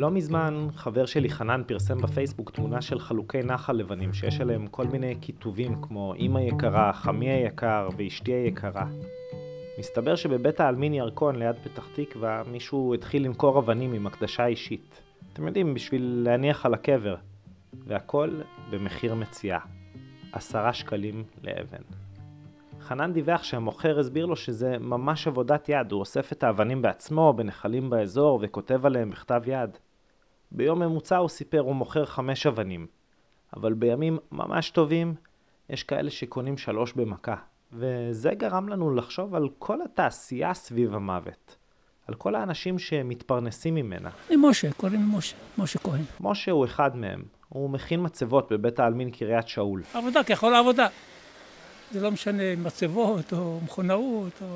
לא מזמן חבר שלי חנן פרסם בפייסבוק תמונה של חלוקי נחל לבנים שיש עליהם כל מיני כיתובים כמו אמא יקרה, חמי היקר ואשתי היקרה. מסתבר שבבית העלמין ירקון ליד פתח תקווה מישהו התחיל למכור אבנים עם הקדשה אישית. אתם יודעים, בשביל להניח על הקבר. והכל במחיר מציאה. עשרה שקלים לאבן. חנן דיווח שהמוכר הסביר לו שזה ממש עבודת יד, הוא אוסף את האבנים בעצמו, בנחלים באזור, וכותב עליהם בכתב יד. ביום ממוצע הוא סיפר הוא מוכר חמש אבנים, אבל בימים ממש טובים יש כאלה שקונים שלוש במכה. וזה גרם לנו לחשוב על כל התעשייה סביב המוות. על כל האנשים שמתפרנסים ממנה. משה, קוראים לי משה, משה כהן. משה הוא אחד מהם. הוא מכין מצבות בבית העלמין קריית שאול. עבודה ככל העבודה. זה לא משנה מצבות או מכונאות או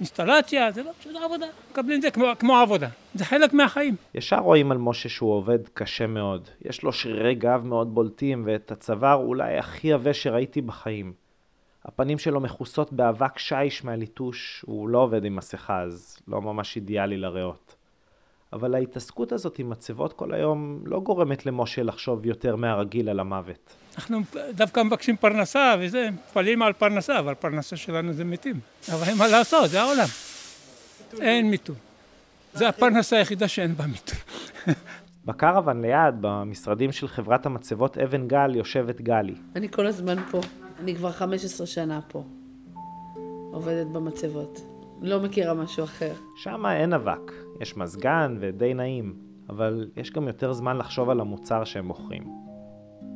אינסטלציה, זה לא משנה עבודה. מקבלים את זה כמו, כמו עבודה. זה חלק מהחיים. ישר רואים על משה שהוא עובד קשה מאוד. יש לו שרירי גב מאוד בולטים ואת הצוואר אולי הכי עבה שראיתי בחיים. הפנים שלו מכוסות באבק שיש מהליטוש, הוא לא עובד עם מסכה אז לא ממש אידיאלי לריאות. אבל ההתעסקות הזאת עם מצבות כל היום לא גורמת למשה לחשוב יותר מהרגיל על המוות. אנחנו דווקא מבקשים פרנסה וזה, מפעלים על פרנסה, אבל פרנסה שלנו זה מתים. אבל אין מה לעשות, זה העולם. אין מיתון. זה הפרנסה היחידה שאין בה מיתון. בקרוון ליד, במשרדים של חברת המצבות אבן גל, יושבת גלי. אני כל הזמן פה. אני כבר 15 שנה פה. עובדת במצבות. לא מכירה משהו אחר. שם אין אבק, יש מזגן ודי נעים, אבל יש גם יותר זמן לחשוב על המוצר שהם מוכרים.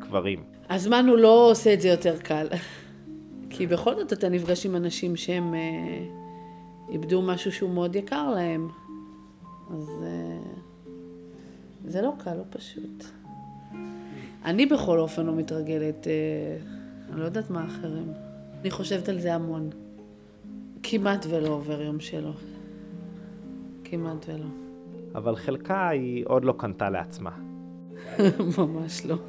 קברים. הזמן הוא לא עושה את זה יותר קל. כי בכל זאת אתה נפגש עם אנשים שהם אה, איבדו משהו שהוא מאוד יקר להם. אז אה, זה לא קל, לא פשוט. אני בכל אופן לא מתרגלת, אה, אני לא יודעת מה אחרים. אני חושבת על זה המון. כמעט ולא עובר יום שלו. כמעט ולא. אבל חלקה היא עוד לא קנתה לעצמה. ממש לא.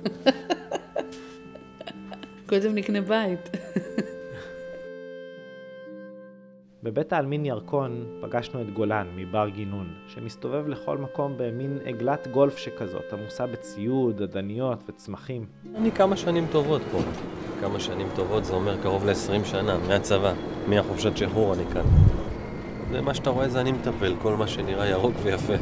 קודם נקנה בית. בבית העלמין ירקון פגשנו את גולן מבר גינון, שמסתובב לכל מקום במין עגלת גולף שכזאת, עמוסה בציוד, עדניות וצמחים. אני כמה שנים טובות פה. כמה שנים טובות זה אומר קרוב ל-20 שנה, מהצבא, מהחופשת שחרור אני כאן. זה מה שאתה רואה זה אני מטפל, כל מה שנראה ירוק ויפה.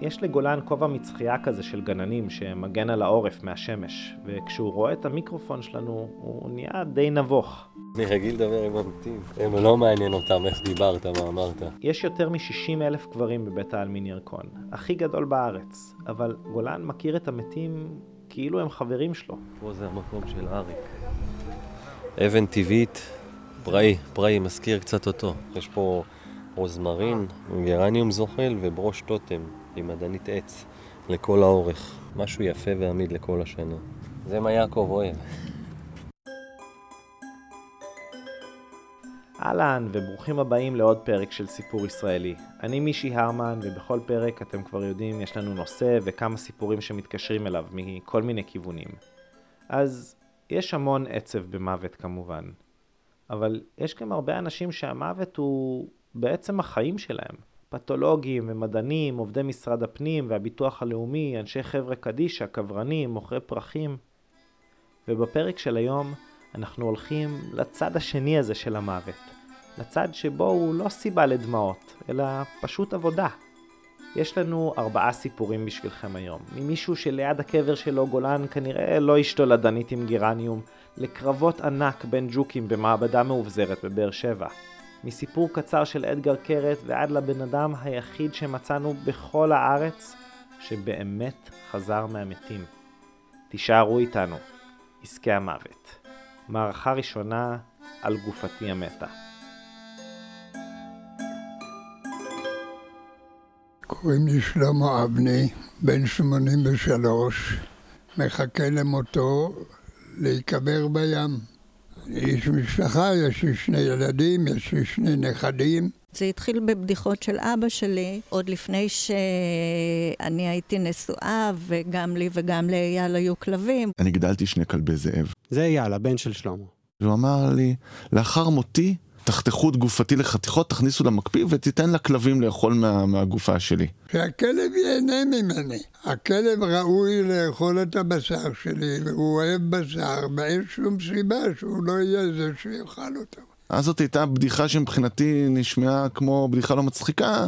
יש לגולן כובע מצחייה כזה של גננים שמגן על העורף מהשמש, וכשהוא רואה את המיקרופון שלנו, הוא נהיה די נבוך. אני רגיל לדבר עם המתים. הם לא מעניין אותם איך דיברת, מה אמרת. יש יותר מ-60 אלף קברים בבית העלמין ירקון, הכי גדול בארץ, אבל גולן מכיר את המתים כאילו הם חברים שלו. פה זה המקום של אריק. אבן טבעית, פראי, פראי, מזכיר קצת אותו. יש פה רוזמרין, גרניום זוחל וברוש טוטם עם מדענית עץ לכל האורך. משהו יפה ועמיד לכל השנה. זה מה יעקב אוהב. אהלן וברוכים הבאים לעוד פרק של סיפור ישראלי. אני מישי הרמן ובכל פרק אתם כבר יודעים יש לנו נושא וכמה סיפורים שמתקשרים אליו מכל מיני כיוונים. אז יש המון עצב במוות כמובן, אבל יש גם הרבה אנשים שהמוות הוא בעצם החיים שלהם. פתולוגים ומדענים, עובדי משרד הפנים והביטוח הלאומי, אנשי חבר'ה קדישא, קברנים, מוכרי פרחים. ובפרק של היום אנחנו הולכים לצד השני הזה של המוות, לצד שבו הוא לא סיבה לדמעות, אלא פשוט עבודה. יש לנו ארבעה סיפורים בשבילכם היום, ממישהו שליד הקבר שלו גולן כנראה לא ישתול עדנית עם גירניום, לקרבות ענק בין ג'וקים במעבדה מאובזרת בבאר שבע. מסיפור קצר של אדגר קרת ועד לבן אדם היחיד שמצאנו בכל הארץ שבאמת חזר מהמתים. תישארו איתנו, עסקי המוות. מערכה ראשונה על גופתי המתה. קוראים לי שלמה אבני, בן 83, מחכה למותו להיקבר בים. איש משפחה, יש לי שני ילדים, יש לי שני נכדים. זה התחיל בבדיחות של אבא שלי, עוד לפני שאני הייתי נשואה, וגם לי וגם לאייל היו כלבים. אני גידלתי שני כלבי זאב. זה אייל, הבן של שלמה. והוא אמר לי, לאחר מותי תחתכו את גופתי לחתיכות, תכניסו למקפיא ותיתן לכלבים לאכול מה, מהגופה שלי. שהכלב ייהנה ממני. הכלב ראוי לאכול את הבשר שלי, והוא אוהב בשר, ואין שום סיבה שהוא לא יהיה זה שיאכל אותו. אז זאת הייתה בדיחה שמבחינתי נשמעה כמו בדיחה לא מצחיקה,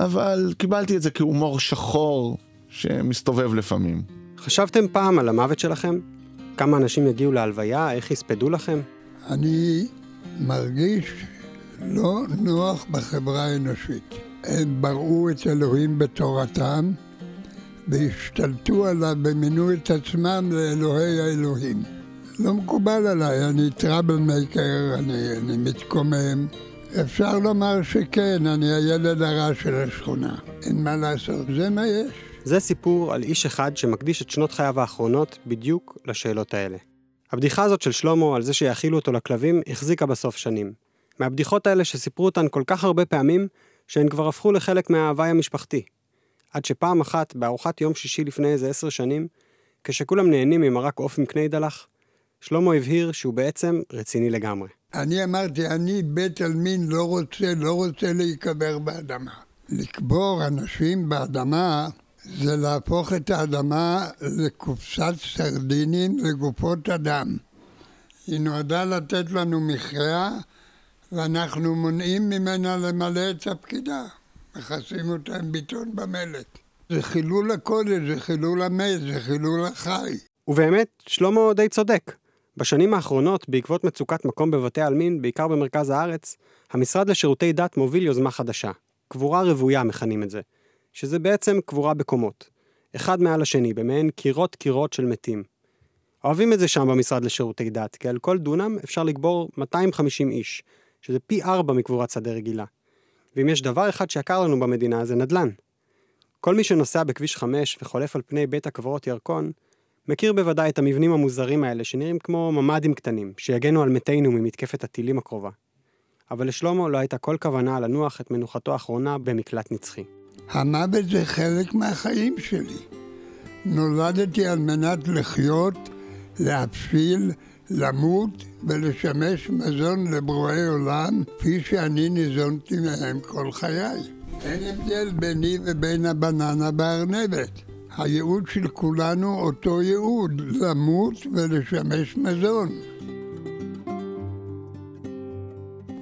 אבל קיבלתי את זה כהומור שחור שמסתובב לפעמים. חשבתם פעם על המוות שלכם? כמה אנשים יגיעו להלוויה? איך יספדו לכם? אני מרגיש לא נוח בחברה האנושית. הם בראו את אלוהים בתורתם והשתלטו עליו ומינו את עצמם לאלוהי האלוהים. לא מקובל עליי, אני טראבל מייקר, אני, אני מתקומם. אפשר לומר שכן, אני הילד הרע של השכונה. אין מה לעשות, זה מה יש. זה סיפור על איש אחד שמקדיש את שנות חייו האחרונות בדיוק לשאלות האלה. הבדיחה הזאת של שלמה על זה שיאכילו אותו לכלבים החזיקה בסוף שנים. מהבדיחות האלה שסיפרו אותן כל כך הרבה פעמים, שהן כבר הפכו לחלק מההוואי המשפחתי. עד שפעם אחת, בארוחת יום שישי לפני איזה עשר שנים, כשכולם נהנים ממרק עוף עם קניידלח, שלמה הבהיר שהוא בעצם רציני לגמרי. אני אמרתי, אני בית עלמין לא רוצה, לא רוצה להיקבר באדמה. לקבור אנשים באדמה זה להפוך את האדמה לקופסת סרדינים לגופות אדם. היא נועדה לתת לנו מחיה, ואנחנו מונעים ממנה למלא את תפקידה. מכסים אותה עם ביטון במלט. זה חילול הקודש, זה חילול המת, זה חילול החי. ובאמת, שלמה די צודק. בשנים האחרונות, בעקבות מצוקת מקום בבתי עלמין, בעיקר במרכז הארץ, המשרד לשירותי דת מוביל יוזמה חדשה. קבורה רוויה מכנים את זה, שזה בעצם קבורה בקומות. אחד מעל השני, במעין קירות קירות של מתים. אוהבים את זה שם במשרד לשירותי דת, כי על כל דונם אפשר לקבור 250 איש, שזה פי ארבע מקבורת שדה רגילה. ואם יש דבר אחד שיקר לנו במדינה, זה נדל"ן. כל מי שנוסע בכביש 5 וחולף על פני בית הקברות ירקון, מכיר בוודאי את המבנים המוזרים האלה שנראים כמו ממ"דים קטנים, שיגנו על מתינו ממתקפת הטילים הקרובה. אבל לשלמה לא הייתה כל כוונה לנוח את מנוחתו האחרונה במקלט נצחי. המוות זה חלק מהחיים שלי. נולדתי על מנת לחיות, להפשיל, למות ולשמש מזון לברואי עולם, כפי שאני ניזונתי מהם כל חיי. אין הבדל ביני ובין הבננה בארנבת. הייעוד של כולנו אותו ייעוד, למות ולשמש מזון.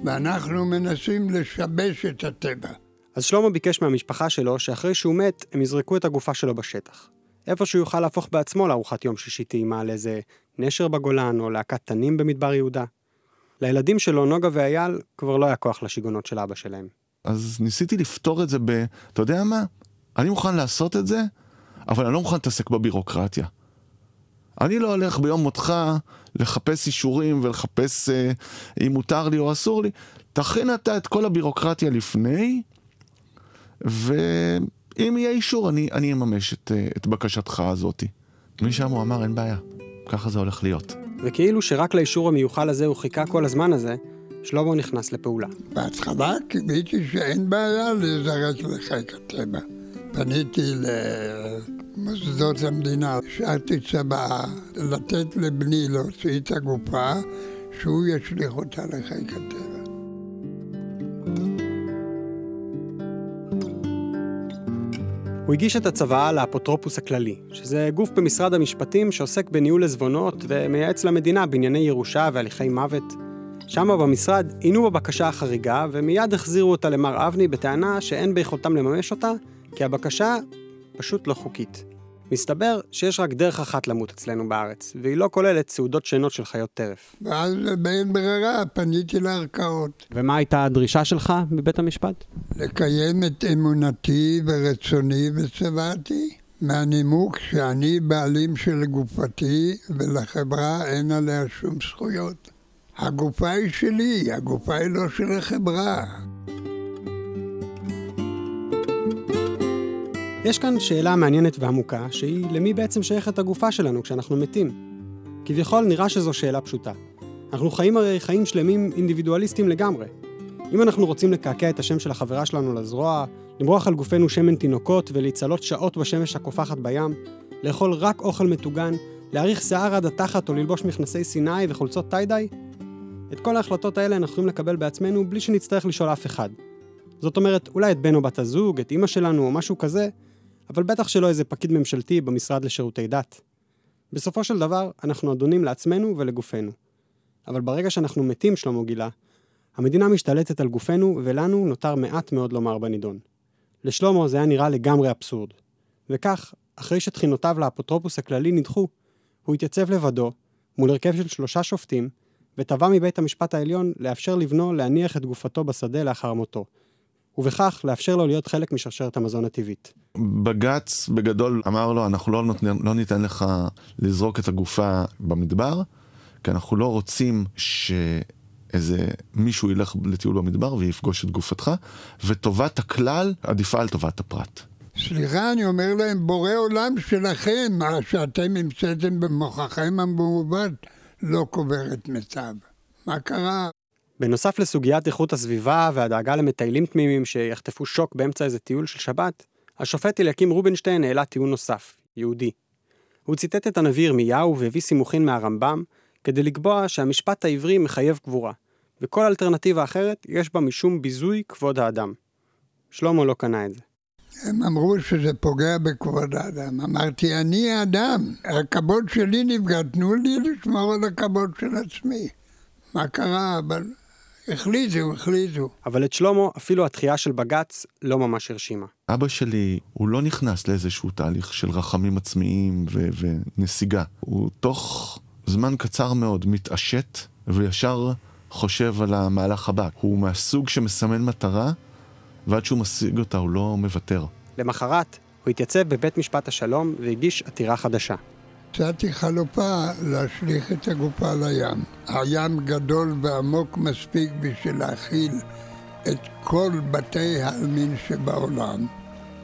ואנחנו מנסים לשבש את הטבע. אז שלמה ביקש מהמשפחה שלו שאחרי שהוא מת, הם יזרקו את הגופה שלו בשטח. איפה שהוא יוכל להפוך בעצמו לארוחת יום שישי טעימה לאיזה נשר בגולן או להקת תנים במדבר יהודה. לילדים שלו, נוגה ואייל, כבר לא היה כוח לשיגעונות של אבא שלהם. אז ניסיתי לפתור את זה ב... אתה יודע מה? אני מוכן לעשות את זה, אבל אני לא מוכן להתעסק בבירוקרטיה. אני לא הולך ביום מותך לחפש אישורים ולחפש אה, אם מותר לי או אסור לי. תכין אתה את כל הבירוקרטיה לפני, ואם יהיה אישור, אני, אני אממש את, אה, את בקשתך הזאת. משם הוא אמר, אין בעיה, ככה זה הולך להיות. וכאילו שרק לאישור המיוחל הזה הוא חיכה כל הזמן הזה, שלמה נכנס לפעולה. בהתחלה קיוויתי שאין בעיה לזרק לחיק הטבע. פניתי למוסדות המדינה, שאלתי צבא לתת לבני להוציא את הגופה, שהוא ישליך אותה לחיק הטבע. הוא הגיש את הצוואה לאפוטרופוס הכללי, שזה גוף במשרד המשפטים שעוסק בניהול עזבונות ומייעץ למדינה בענייני ירושה והליכי מוות. שם במשרד עינו בבקשה החריגה ומיד החזירו אותה למר אבני בטענה שאין ביכולתם לממש אותה, כי הבקשה פשוט לא חוקית. מסתבר שיש רק דרך אחת למות אצלנו בארץ, והיא לא כוללת סעודות שינות של חיות טרף. ואז באין ברירה פניתי לערכאות. ומה הייתה הדרישה שלך בבית המשפט? לקיים את אמונתי ורצוני וצוואתי, מהנימוק שאני בעלים של גופתי ולחברה אין עליה שום זכויות. הגופה היא שלי, הגופה היא לא של החברה. יש כאן שאלה מעניינת ועמוקה, שהיא למי בעצם שייכת הגופה שלנו כשאנחנו מתים. כביכול נראה שזו שאלה פשוטה. אנחנו חיים הרי חיים שלמים אינדיבידואליסטים לגמרי. אם אנחנו רוצים לקעקע את השם של החברה שלנו לזרוע, למרוח על גופנו שמן תינוקות ולהצלות שעות בשמש הקופחת בים, לאכול רק אוכל מטוגן, להאריך שיער עד התחת או ללבוש מכנסי סיני וחולצות טיידיי, את כל ההחלטות האלה אנחנו יכולים לקבל בעצמנו בלי שנצטרך לשאול אף אחד. זאת אומרת, אולי את בן או בת הזוג, את אימא שלנו או משהו כזה, אבל בטח שלא איזה פקיד ממשלתי במשרד לשירותי דת. בסופו של דבר, אנחנו אדונים לעצמנו ולגופנו. אבל ברגע שאנחנו מתים, שלמה גילה, המדינה משתלטת על גופנו, ולנו נותר מעט מאוד לומר בנידון. לשלמה זה היה נראה לגמרי אבסורד. וכך, אחרי שתחינותיו לאפוטרופוס הכללי נדחו, הוא התייצב לבדו, מול הרכב של שלושה שופטים, ותבע מבית המשפט העליון לאפשר לבנו להניח את גופתו בשדה לאחר מותו, ובכך לאפשר לו להיות חלק משרשרת המזון הטבעית. בג"ץ בגדול אמר לו, אנחנו לא, נותן, לא ניתן לך לזרוק את הגופה במדבר, כי אנחנו לא רוצים שאיזה מישהו ילך לטיול במדבר ויפגוש את גופתך, וטובת הכלל עדיפה על טובת הפרט. סליחה, אני אומר להם, בורא עולם שלכם, מה שאתם המצאתם במוחכם המעובד, לא קובר את מיטב. מה קרה? בנוסף לסוגיית איכות הסביבה והדאגה למטיילים תמימים שיחטפו שוק באמצע איזה טיול של שבת, השופט אליקים רובינשטיין העלה טיעון נוסף, יהודי. הוא ציטט את הנביא ירמיהו והביא סימוכין מהרמב"ם, כדי לקבוע שהמשפט העברי מחייב קבורה, וכל אלטרנטיבה אחרת יש בה משום ביזוי כבוד האדם. שלמה לא קנה את זה. הם אמרו שזה פוגע בכבוד האדם. אמרתי, אני האדם, הכבוד שלי נפגע, תנו לי לשמור על הכבוד של עצמי. מה קרה? אבל החליטו, החליטו. אבל את שלמה, אפילו התחייה של בג"ץ לא ממש הרשימה. אבא שלי, הוא לא נכנס לאיזשהו תהליך של רחמים עצמיים ו- ונסיגה. הוא תוך זמן קצר מאוד מתעשת וישר חושב על המהלך הבא. הוא מהסוג שמסמן מטרה, ועד שהוא משיג אותה הוא לא מוותר. למחרת, הוא התייצב בבית משפט השלום והגיש עתירה חדשה. הצעתי חלופה להשליך את הגופה לים. הים גדול ועמוק מספיק בשביל להכיל את כל בתי העלמין שבעולם.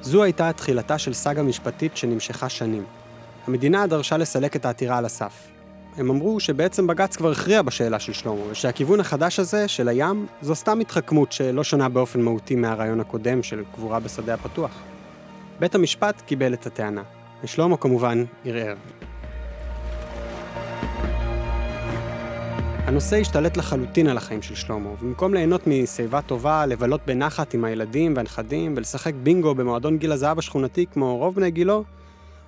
זו הייתה תחילתה של סאגה משפטית שנמשכה שנים. המדינה דרשה לסלק את העתירה על הסף. הם אמרו שבעצם בג"ץ כבר הכריע בשאלה של שלמה, ושהכיוון החדש הזה, של הים, זו סתם התחכמות שלא שונה באופן מהותי מהרעיון הקודם של קבורה בשדה הפתוח. בית המשפט קיבל את הטענה, ושלמה כמובן ערער. הנושא השתלט לחלוטין על החיים של שלמה, ובמקום ליהנות משיבה טובה, לבלות בנחת עם הילדים והנכדים ולשחק בינגו במועדון גיל הזהב השכונתי כמו רוב בני גילו,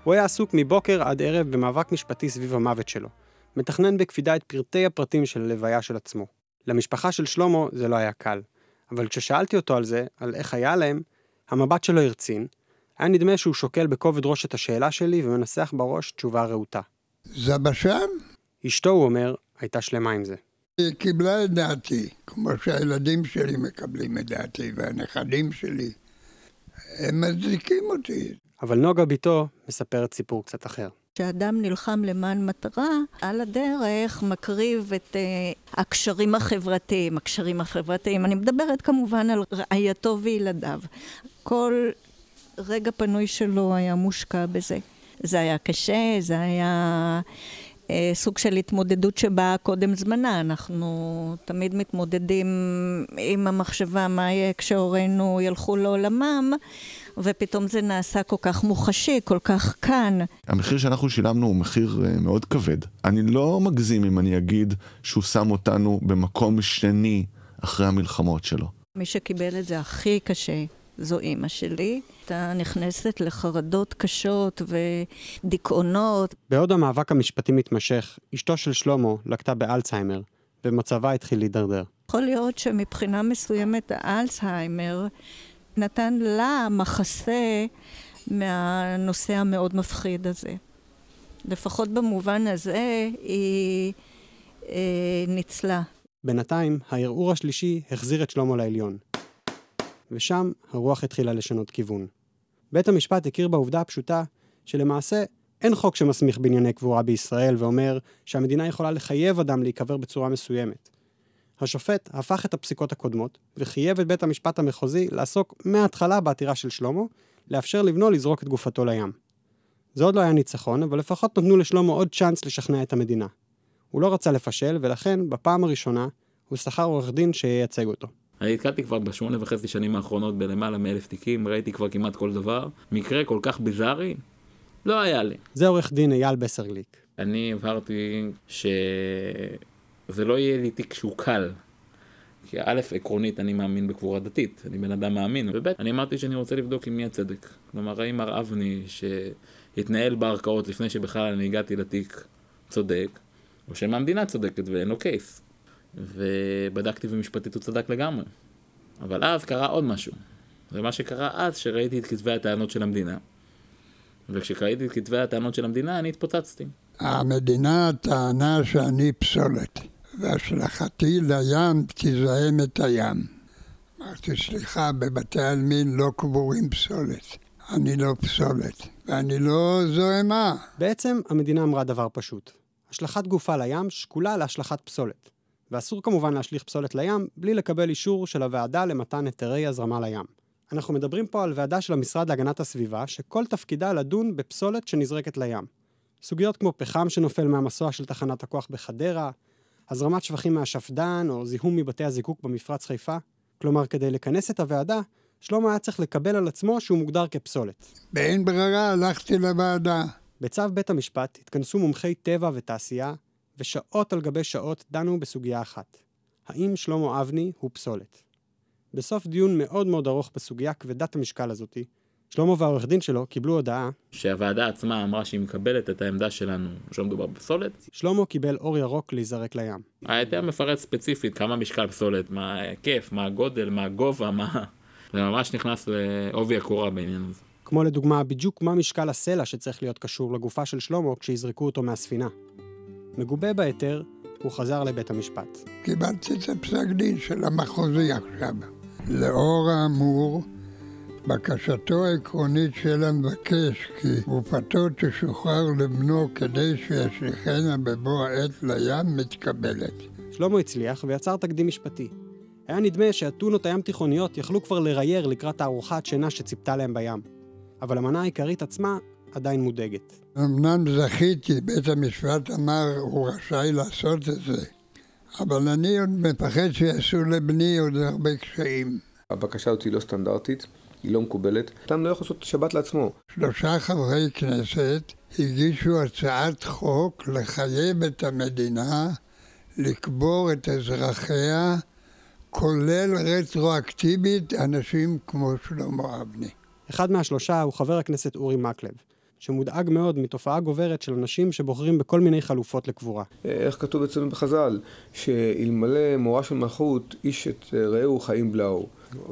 הוא היה עסוק מבוקר עד ערב במאבק משפטי סביב המוות שלו, מתכנן בקפידה את פרטי הפרטים של הלוויה של עצמו. למשפחה של שלמה זה לא היה קל, אבל כששאלתי אותו על זה, על איך היה להם, המבט שלו הרצין, היה נדמה שהוא שוקל בכובד ראש את השאלה שלי ומנסח בראש תשובה רהוטה. זבשן? אשתו, הוא אומר, הייתה שלמה עם זה. היא קיבלה את דעתי, כמו שהילדים שלי מקבלים את דעתי, והנכדים שלי. הם מצדיקים אותי. אבל נוגה בתו מספרת סיפור קצת אחר. כשאדם נלחם למען מטרה, על הדרך מקריב את uh, הקשרים החברתיים. הקשרים החברתיים, אני מדברת כמובן על רעייתו וילדיו. כל רגע פנוי שלו היה מושקע בזה. זה היה קשה, זה היה סוג של התמודדות שבאה קודם זמנה. אנחנו תמיד מתמודדים עם המחשבה מה יהיה כשהורינו ילכו לעולמם, ופתאום זה נעשה כל כך מוחשי, כל כך כאן. המחיר שאנחנו שילמנו הוא מחיר אה, מאוד כבד. אני לא מגזים אם אני אגיד שהוא שם אותנו במקום שני אחרי המלחמות שלו. מי שקיבל את זה הכי קשה זו אימא שלי. הייתה נכנסת לחרדות קשות ודיכאונות. בעוד המאבק המשפטי מתמשך, אשתו של שלמה לקטה באלצהיימר, ומצבה התחיל להידרדר. יכול להיות שמבחינה מסוימת האלצהיימר נתן לה מחסה מהנושא המאוד מפחיד הזה. לפחות במובן הזה היא אה, ניצלה. בינתיים, הערעור השלישי החזיר את שלמה לעליון. ושם הרוח התחילה לשנות כיוון. בית המשפט הכיר בעובדה הפשוטה שלמעשה אין חוק שמסמיך בענייני קבורה בישראל ואומר שהמדינה יכולה לחייב אדם להיקבר בצורה מסוימת. השופט הפך את הפסיקות הקודמות וחייב את בית המשפט המחוזי לעסוק מההתחלה בעתירה של שלמה, לאפשר לבנו לזרוק את גופתו לים. זה עוד לא היה ניצחון, אבל לפחות נתנו לשלמה עוד צ'אנס לשכנע את המדינה. הוא לא רצה לפשל, ולכן, בפעם הראשונה, הוא שכר עורך דין שייצג אותו. אני נתקלתי כבר בשמונה וחצי שנים האחרונות בלמעלה מאלף תיקים, ראיתי כבר כמעט כל דבר. מקרה כל כך ביזארי, לא היה לי. זה עורך דין אייל בסרגליק. אני הבהרתי זה לא יהיה לי תיק שהוא קל. כי א', עקרונית אני מאמין בקבורה דתית, אני בן אדם מאמין, וב', אני אמרתי שאני רוצה לבדוק עם מי הצדק. כלומר, האם מר אבני, שהתנהל בערכאות לפני שבכלל אני הגעתי לתיק, צודק, או שמא המדינה צודקת ואין לו קייס. ובדקתי ומשפטית הוא צדק לגמרי. אבל אז קרה עוד משהו. ומה שקרה אז, שראיתי את כתבי הטענות של המדינה. וכשראיתי את כתבי הטענות של המדינה, אני התפוצצתי. המדינה טענה שאני פסולת, והשלכתי לים תזהם את הים. אמרתי, סליחה, בבתי עלמין לא קבורים פסולת. אני לא פסולת, ואני לא זוהמה. בעצם המדינה אמרה דבר פשוט. השלכת גופה לים שקולה להשלכת פסולת. ואסור כמובן להשליך פסולת לים בלי לקבל אישור של הוועדה למתן היתרי הזרמה לים. אנחנו מדברים פה על ועדה של המשרד להגנת הסביבה, שכל תפקידה לדון בפסולת שנזרקת לים. סוגיות כמו פחם שנופל מהמסוע של תחנת הכוח בחדרה, הזרמת שבחים מהשפד"ן או זיהום מבתי הזיקוק במפרץ חיפה. כלומר, כדי לכנס את הוועדה, שלמה היה צריך לקבל על עצמו שהוא מוגדר כפסולת. באין ברירה הלכתי לוועדה. בצו בית המשפט התכנסו מומחי טבע ותעשייה, ושעות על גבי שעות דנו בסוגיה אחת. האם שלמה אבני הוא פסולת? בסוף דיון מאוד מאוד ארוך בסוגיה כבדת המשקל הזאתי, שלמה והעורך דין שלו קיבלו הודעה שהוועדה עצמה אמרה שהיא מקבלת את העמדה שלנו שלא מדובר בפסולת. שלמה קיבל אור ירוק להיזרק לים. ההיתר מפרט ספציפית כמה משקל פסולת, מה ההיקף, מה הגודל, מה הגובה, מה... זה ממש נכנס לעובי הקורה בעניין הזה. כמו לדוגמה, בדיוק מה משקל הסלע שצריך להיות קשור לגופה של שלמה כשיזרקו אותו מהספינה. מגובה בהיתר, הוא חזר לבית המשפט. קיבלתי את הפסק דין של המחוזי עכשיו. לאור האמור, בקשתו העקרונית של המבקש כי גופתו תשוחרר לבנו כדי שישליכנה בבוא העת לים מתקבלת. שלמה הצליח ויצר תקדים משפטי. היה נדמה שאתונות הים תיכוניות יכלו כבר לרייר לקראת הארוחת שינה שציפתה להם בים. אבל המנה העיקרית עצמה עדיין מודאגת. אמנם זכיתי, בית המשפט אמר, הוא רשאי לעשות את זה, אבל אני עוד מפחד שיעשו לבני עוד הרבה קשיים. הבקשה הזאת היא לא סטנדרטית, היא לא מקובלת. אדם לא יכול לעשות שבת לעצמו. שלושה חברי כנסת הגישו הצעת חוק לחייב את המדינה לקבור את אזרחיה, כולל רטרואקטיבית אנשים כמו שלמה אבני. אחד מהשלושה הוא חבר הכנסת אורי מקלב, שמודאג מאוד מתופעה גוברת של אנשים שבוחרים בכל מיני חלופות לקבורה. איך כתוב אצלנו בחז"ל, שאלמלא מורה של מלכות, איש את רעהו חיים בלעו.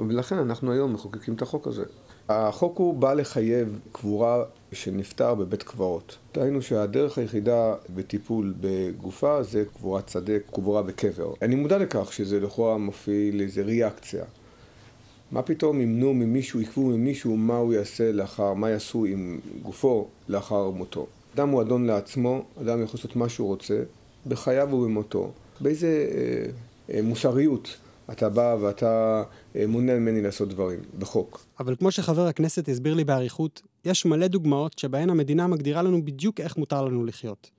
ולכן אנחנו היום מחוקקים את החוק הזה. החוק הוא בא לחייב קבורה של נפטר בבית קברות. דהיינו שהדרך היחידה בטיפול בגופה זה קבורת שדה, קבורה בקבר. אני מודע לכך שזה לכאורה מפעיל איזה ריאקציה. מה פתאום ימנעו ממישהו, יקבעו ממישהו מה הוא יעשה לאחר, מה יעשו עם גופו לאחר מותו. אדם הוא אדון לעצמו, אדם יכול לעשות מה שהוא רוצה, בחייו ובמותו. באיזה אה, אה, מוסריות אתה בא ואתה אה, מונע ממני לעשות דברים, בחוק. אבל כמו שחבר הכנסת הסביר לי באריכות, יש מלא דוגמאות שבהן המדינה מגדירה לנו בדיוק איך מותר לנו לחיות.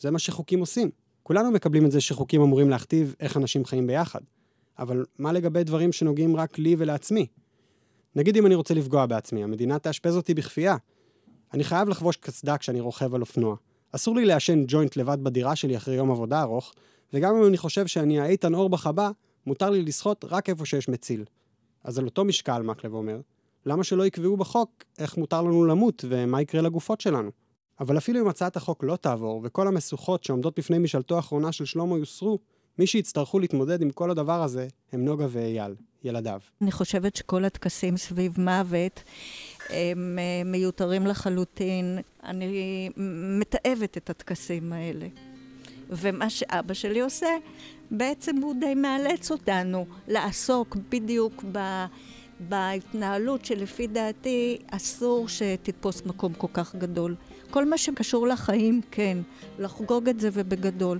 זה מה שחוקים עושים. כולנו מקבלים את זה שחוקים אמורים להכתיב איך אנשים חיים ביחד. אבל מה לגבי דברים שנוגעים רק לי ולעצמי? נגיד אם אני רוצה לפגוע בעצמי, המדינה תאשפז אותי בכפייה. אני חייב לחבוש קסדה כשאני רוכב על אופנוע. אסור לי לעשן ג'וינט לבד בדירה שלי אחרי יום עבודה ארוך, וגם אם אני חושב שאני האיתן אורבך הבא, מותר לי לשחות רק איפה שיש מציל. אז על אותו משקל, מקלב אומר, למה שלא יקבעו בחוק איך מותר לנו למות ומה יקרה לגופות שלנו? אבל אפילו אם הצעת החוק לא תעבור, וכל המשוכות שעומדות בפני משאלתו האחרונה של שלמה יוסרו, מי שיצטרכו להתמודד עם כל הדבר הזה הם נוגה ואייל, ילדיו. אני חושבת שכל הטקסים סביב מוות הם אה, מיותרים לחלוטין. אני מתעבת את הטקסים האלה. ומה שאבא שלי עושה, בעצם הוא די מאלץ אותנו לעסוק בדיוק ב... בהתנהלות שלפי דעתי אסור שתתפוס מקום כל כך גדול. כל מה שקשור לחיים, כן, לחגוג את זה ובגדול.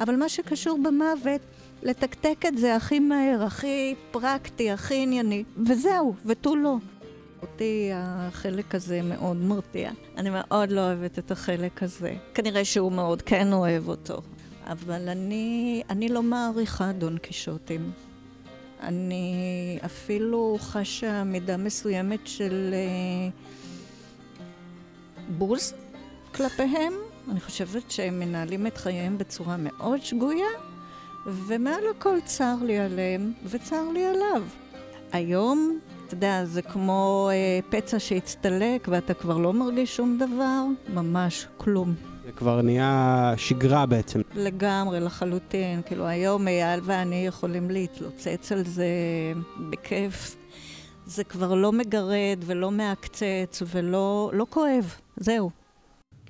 אבל מה שקשור במוות, לתקתק את זה הכי מהר, הכי פרקטי, הכי ענייני, וזהו, ותו לא. אותי החלק הזה מאוד מרתיע. אני מאוד לא אוהבת את החלק הזה. כנראה שהוא מאוד כן אוהב אותו. אבל אני, אני לא מעריכה דון קישוטים. אני אפילו חשה מידה מסוימת של uh, בוז כלפיהם. אני חושבת שהם מנהלים את חייהם בצורה מאוד שגויה, ומעל הכל צר לי עליהם, וצר לי עליו. היום, אתה יודע, זה כמו אה, פצע שהצטלק ואתה כבר לא מרגיש שום דבר, ממש כלום. זה כבר נהיה שגרה בעצם. לגמרי, לחלוטין. כאילו, היום אייל ואני יכולים להתלוצץ על זה בכיף. זה כבר לא מגרד ולא מעקצץ ולא לא כואב, זהו.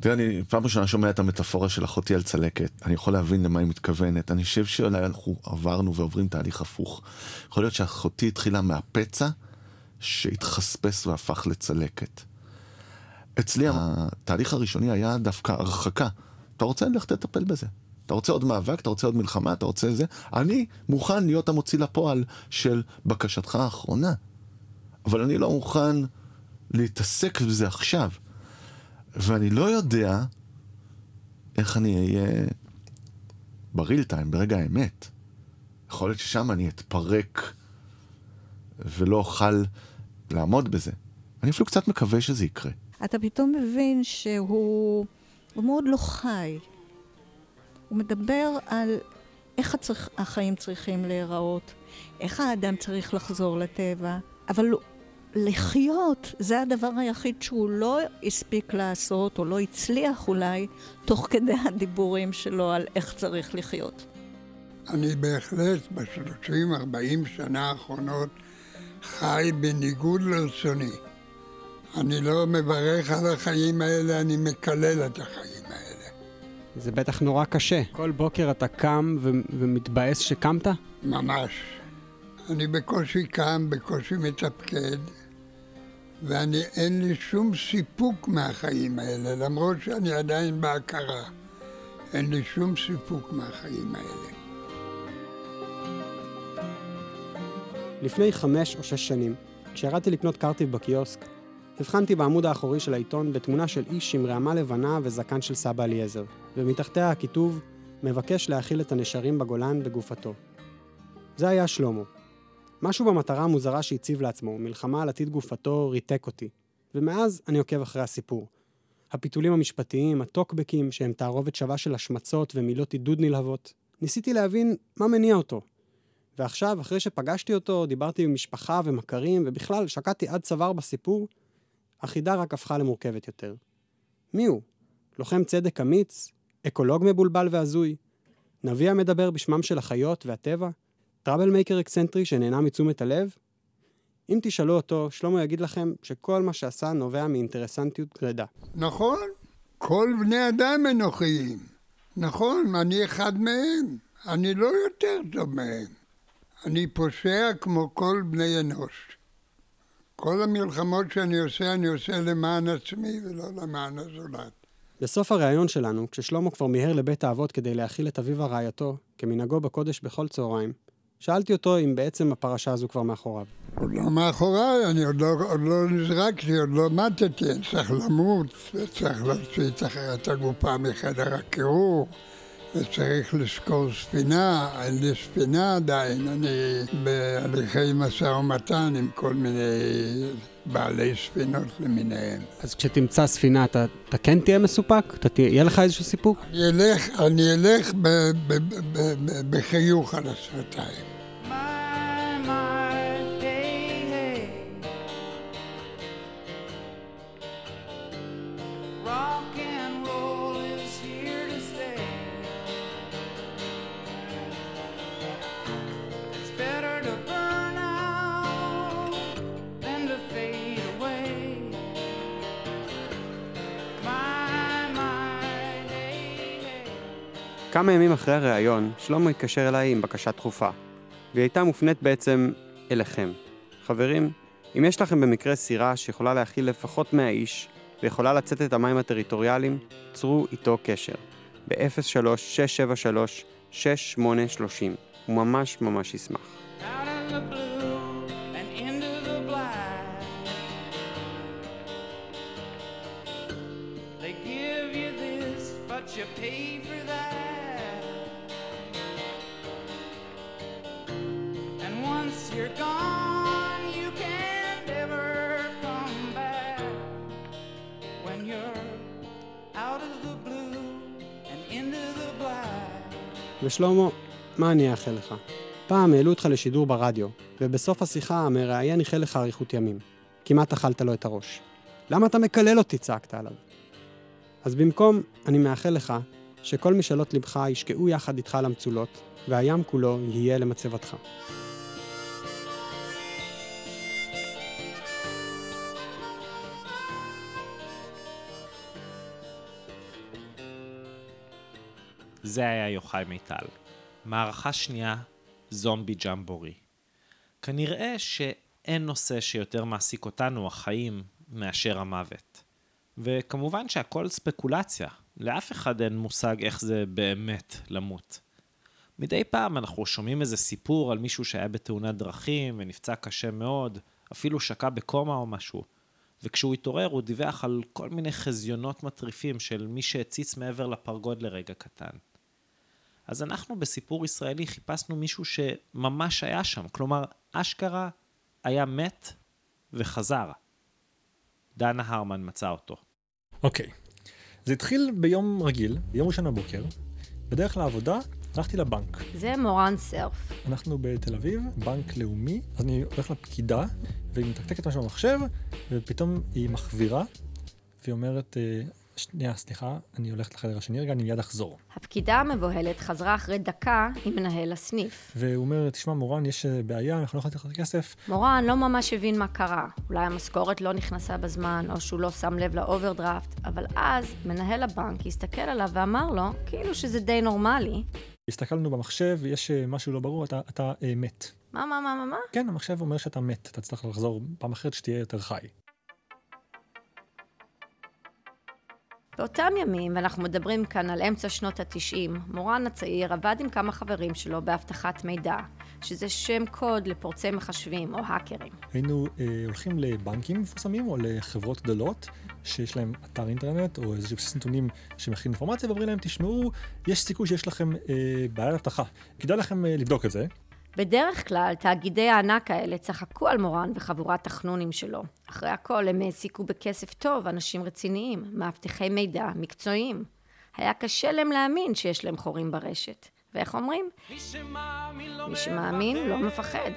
תראה, אני פעם ראשונה שומע את המטאפורה של אחותי על צלקת. אני יכול להבין למה היא מתכוונת. אני חושב שאולי אנחנו עברנו ועוברים תהליך הפוך. יכול להיות שאחותי התחילה מהפצע שהתחספס והפך לצלקת. אצלי התהליך הראשוני היה דווקא הרחקה. אתה רוצה ללכת לטפל בזה. אתה רוצה עוד מאבק, אתה רוצה עוד מלחמה, אתה רוצה זה. אני מוכן להיות המוציא לפועל של בקשתך האחרונה. אבל אני לא מוכן להתעסק בזה עכשיו. ואני לא יודע איך אני אהיה בריל טיים, ברגע האמת. יכול להיות ששם אני אתפרק ולא אוכל לעמוד בזה. אני אפילו קצת מקווה שזה יקרה. אתה פתאום מבין שהוא הוא מאוד לא חי. הוא מדבר על איך הצריך, החיים צריכים להיראות, איך האדם צריך לחזור לטבע, אבל לחיות זה הדבר היחיד שהוא לא הספיק לעשות, או לא הצליח אולי, תוך כדי הדיבורים שלו על איך צריך לחיות. אני בהחלט בשלושים, ארבעים שנה האחרונות חי בניגוד לרצוני. אני לא מברך על החיים האלה, אני מקלל את החיים האלה. זה בטח נורא קשה. כל בוקר אתה קם ו- ומתבאס שקמת? ממש. אני בקושי קם, בקושי מתפקד, ואני, אין לי שום סיפוק מהחיים האלה, למרות שאני עדיין בהכרה. אין לי שום סיפוק מהחיים האלה. לפני חמש או שש שנים, כשירדתי לקנות קרטיב בקיוסק, הבחנתי בעמוד האחורי של העיתון בתמונה של איש עם רעמה לבנה וזקן של סבא אליעזר, ומתחתיה הכיתוב מבקש להאכיל את הנשרים בגולן בגופתו. זה היה שלמה. משהו במטרה המוזרה שהציב לעצמו, מלחמה על עתיד גופתו, ריתק אותי. ומאז אני עוקב אחרי הסיפור. הפיתולים המשפטיים, הטוקבקים, שהם תערובת שווה של השמצות ומילות עידוד נלהבות. ניסיתי להבין מה מניע אותו. ועכשיו, אחרי שפגשתי אותו, דיברתי עם משפחה ומכרים, ובכלל, שקעתי עד צוואר בסיפור, החידה רק הפכה למורכבת יותר. מי הוא? לוחם צדק אמיץ? אקולוג מבולבל והזוי? נביא המדבר בשמם של החיות והטבע? troublemaker אקסנטרי שנהנה מתשומת הלב? אם תשאלו אותו, שלמה יגיד לכם שכל מה שעשה נובע מאינטרסנטיות גרידא. נכון, כל בני אדם אנוכיים. נכון, אני אחד מהם. אני לא יותר טוב מהם. אני פושע כמו כל בני אנוש. כל המלחמות שאני עושה, אני עושה למען עצמי ולא למען הזולת. בסוף הריאיון שלנו, כששלמה כבר מיהר לבית האבות כדי להאכיל את אביו ורעייתו, כמנהגו בקודש בכל צהריים, שאלתי אותו אם בעצם הפרשה הזו כבר מאחוריו. עוד לא מאחוריי, אני עוד לא, עוד לא נזרקתי, עוד לא מתתי, אני צריך למות, וצריך להוציא את הגופה מחדר הקירור. וצריך לשכור ספינה, אין לי ספינה עדיין, אני בהליכי משא ומתן עם כל מיני בעלי ספינות למיניהם. אז כשתמצא ספינה, אתה, אתה כן תהיה מסופק? אתה תהיה, יהיה לך איזשהו סיפוק? אני אלך, אני אלך ב, ב, ב, בחיוך על השפתיים. כמה ימים אחרי הריאיון, שלמה התקשר אליי עם בקשה דחופה, והיא הייתה מופנית בעצם אליכם. חברים, אם יש לכם במקרה סירה שיכולה להכיל לפחות 100 איש, ויכולה לצאת את המים הטריטוריאליים, צרו איתו קשר. ב-03-673-6830. הוא ממש ממש ישמח. you ושלמה, מה אני אאחל לך? פעם העלו אותך לשידור ברדיו, ובסוף השיחה המראיין איחל לך אריכות ימים. כמעט אכלת לו את הראש. למה אתה מקלל אותי? צעקת עליו. אז במקום, אני מאחל לך שכל משאלות לבך ישקעו יחד איתך למצולות, והים כולו יהיה למצבתך. זה היה יוחאי מיטל. מערכה שנייה, זומבי ג'מבורי. כנראה שאין נושא שיותר מעסיק אותנו, החיים, מאשר המוות. וכמובן שהכל ספקולציה, לאף אחד אין מושג איך זה באמת למות. מדי פעם אנחנו שומעים איזה סיפור על מישהו שהיה בתאונת דרכים ונפצע קשה מאוד, אפילו שקע בקומה או משהו. וכשהוא התעורר הוא דיווח על כל מיני חזיונות מטריפים של מי שהציץ מעבר לפרגוד לרגע קטן. אז אנחנו בסיפור ישראלי חיפשנו מישהו שממש היה שם, כלומר, אשכרה היה מת וחזר. דנה הרמן מצא אותו. אוקיי, okay. זה התחיל ביום רגיל, יום ראשון בבוקר, בדרך לעבודה הלכתי לבנק. זה מורן סרף. אנחנו בתל אביב, בנק לאומי, אז אני הולך לפקידה, והיא מתקתקת משהו במחשב, ופתאום היא מחווירה, והיא אומרת, אה, שנייה, סליחה, אני הולכת לחדר השני רגע, אני מיד אחזור. הפקידה המבוהלת חזרה אחרי דקה עם מנהל הסניף. והוא אומר, תשמע, מורן, יש אה, בעיה, אנחנו לא יכולים לתת לך כסף. מורן לא ממש הבין מה קרה. אולי המשכורת לא נכנסה בזמן, או שהוא לא שם לב לאוברדרפט, אבל אז מנהל הבנק הסתכל עליו ואמר לו, כאילו שזה די נורמלי. הסתכלנו במחשב, יש אה, משהו לא ברור, אתה, אתה אה, מת. מה, מה, מה, מה, מה? כן, המחשב אומר שאתה מת, אתה צריך לחזור פעם אחרת שתהיה יותר חי. באותם ימים, ואנחנו מדברים כאן על אמצע שנות התשעים, מורן הצעיר עבד עם כמה חברים שלו באבטחת מידע, שזה שם קוד לפורצי מחשבים או האקרים. היינו אה, הולכים לבנקים מפורסמים או לחברות גדולות שיש להם אתר אינטרנט או איזשהו בסיס נתונים שמכין אינפורמציה ואומרים להם, תשמעו, יש סיכוי שיש לכם אה, בעיית אבטחה. כדאי לכם אה, לבדוק את זה. בדרך כלל, תאגידי הענק האלה צחקו על מורן וחבורת החנונים שלו. אחרי הכל, הם העסיקו בכסף טוב אנשים רציניים, מאבטחי מידע, מקצועיים. היה קשה להם להאמין שיש להם חורים ברשת. ואיך אומרים? מי שמאמין לא מפחד.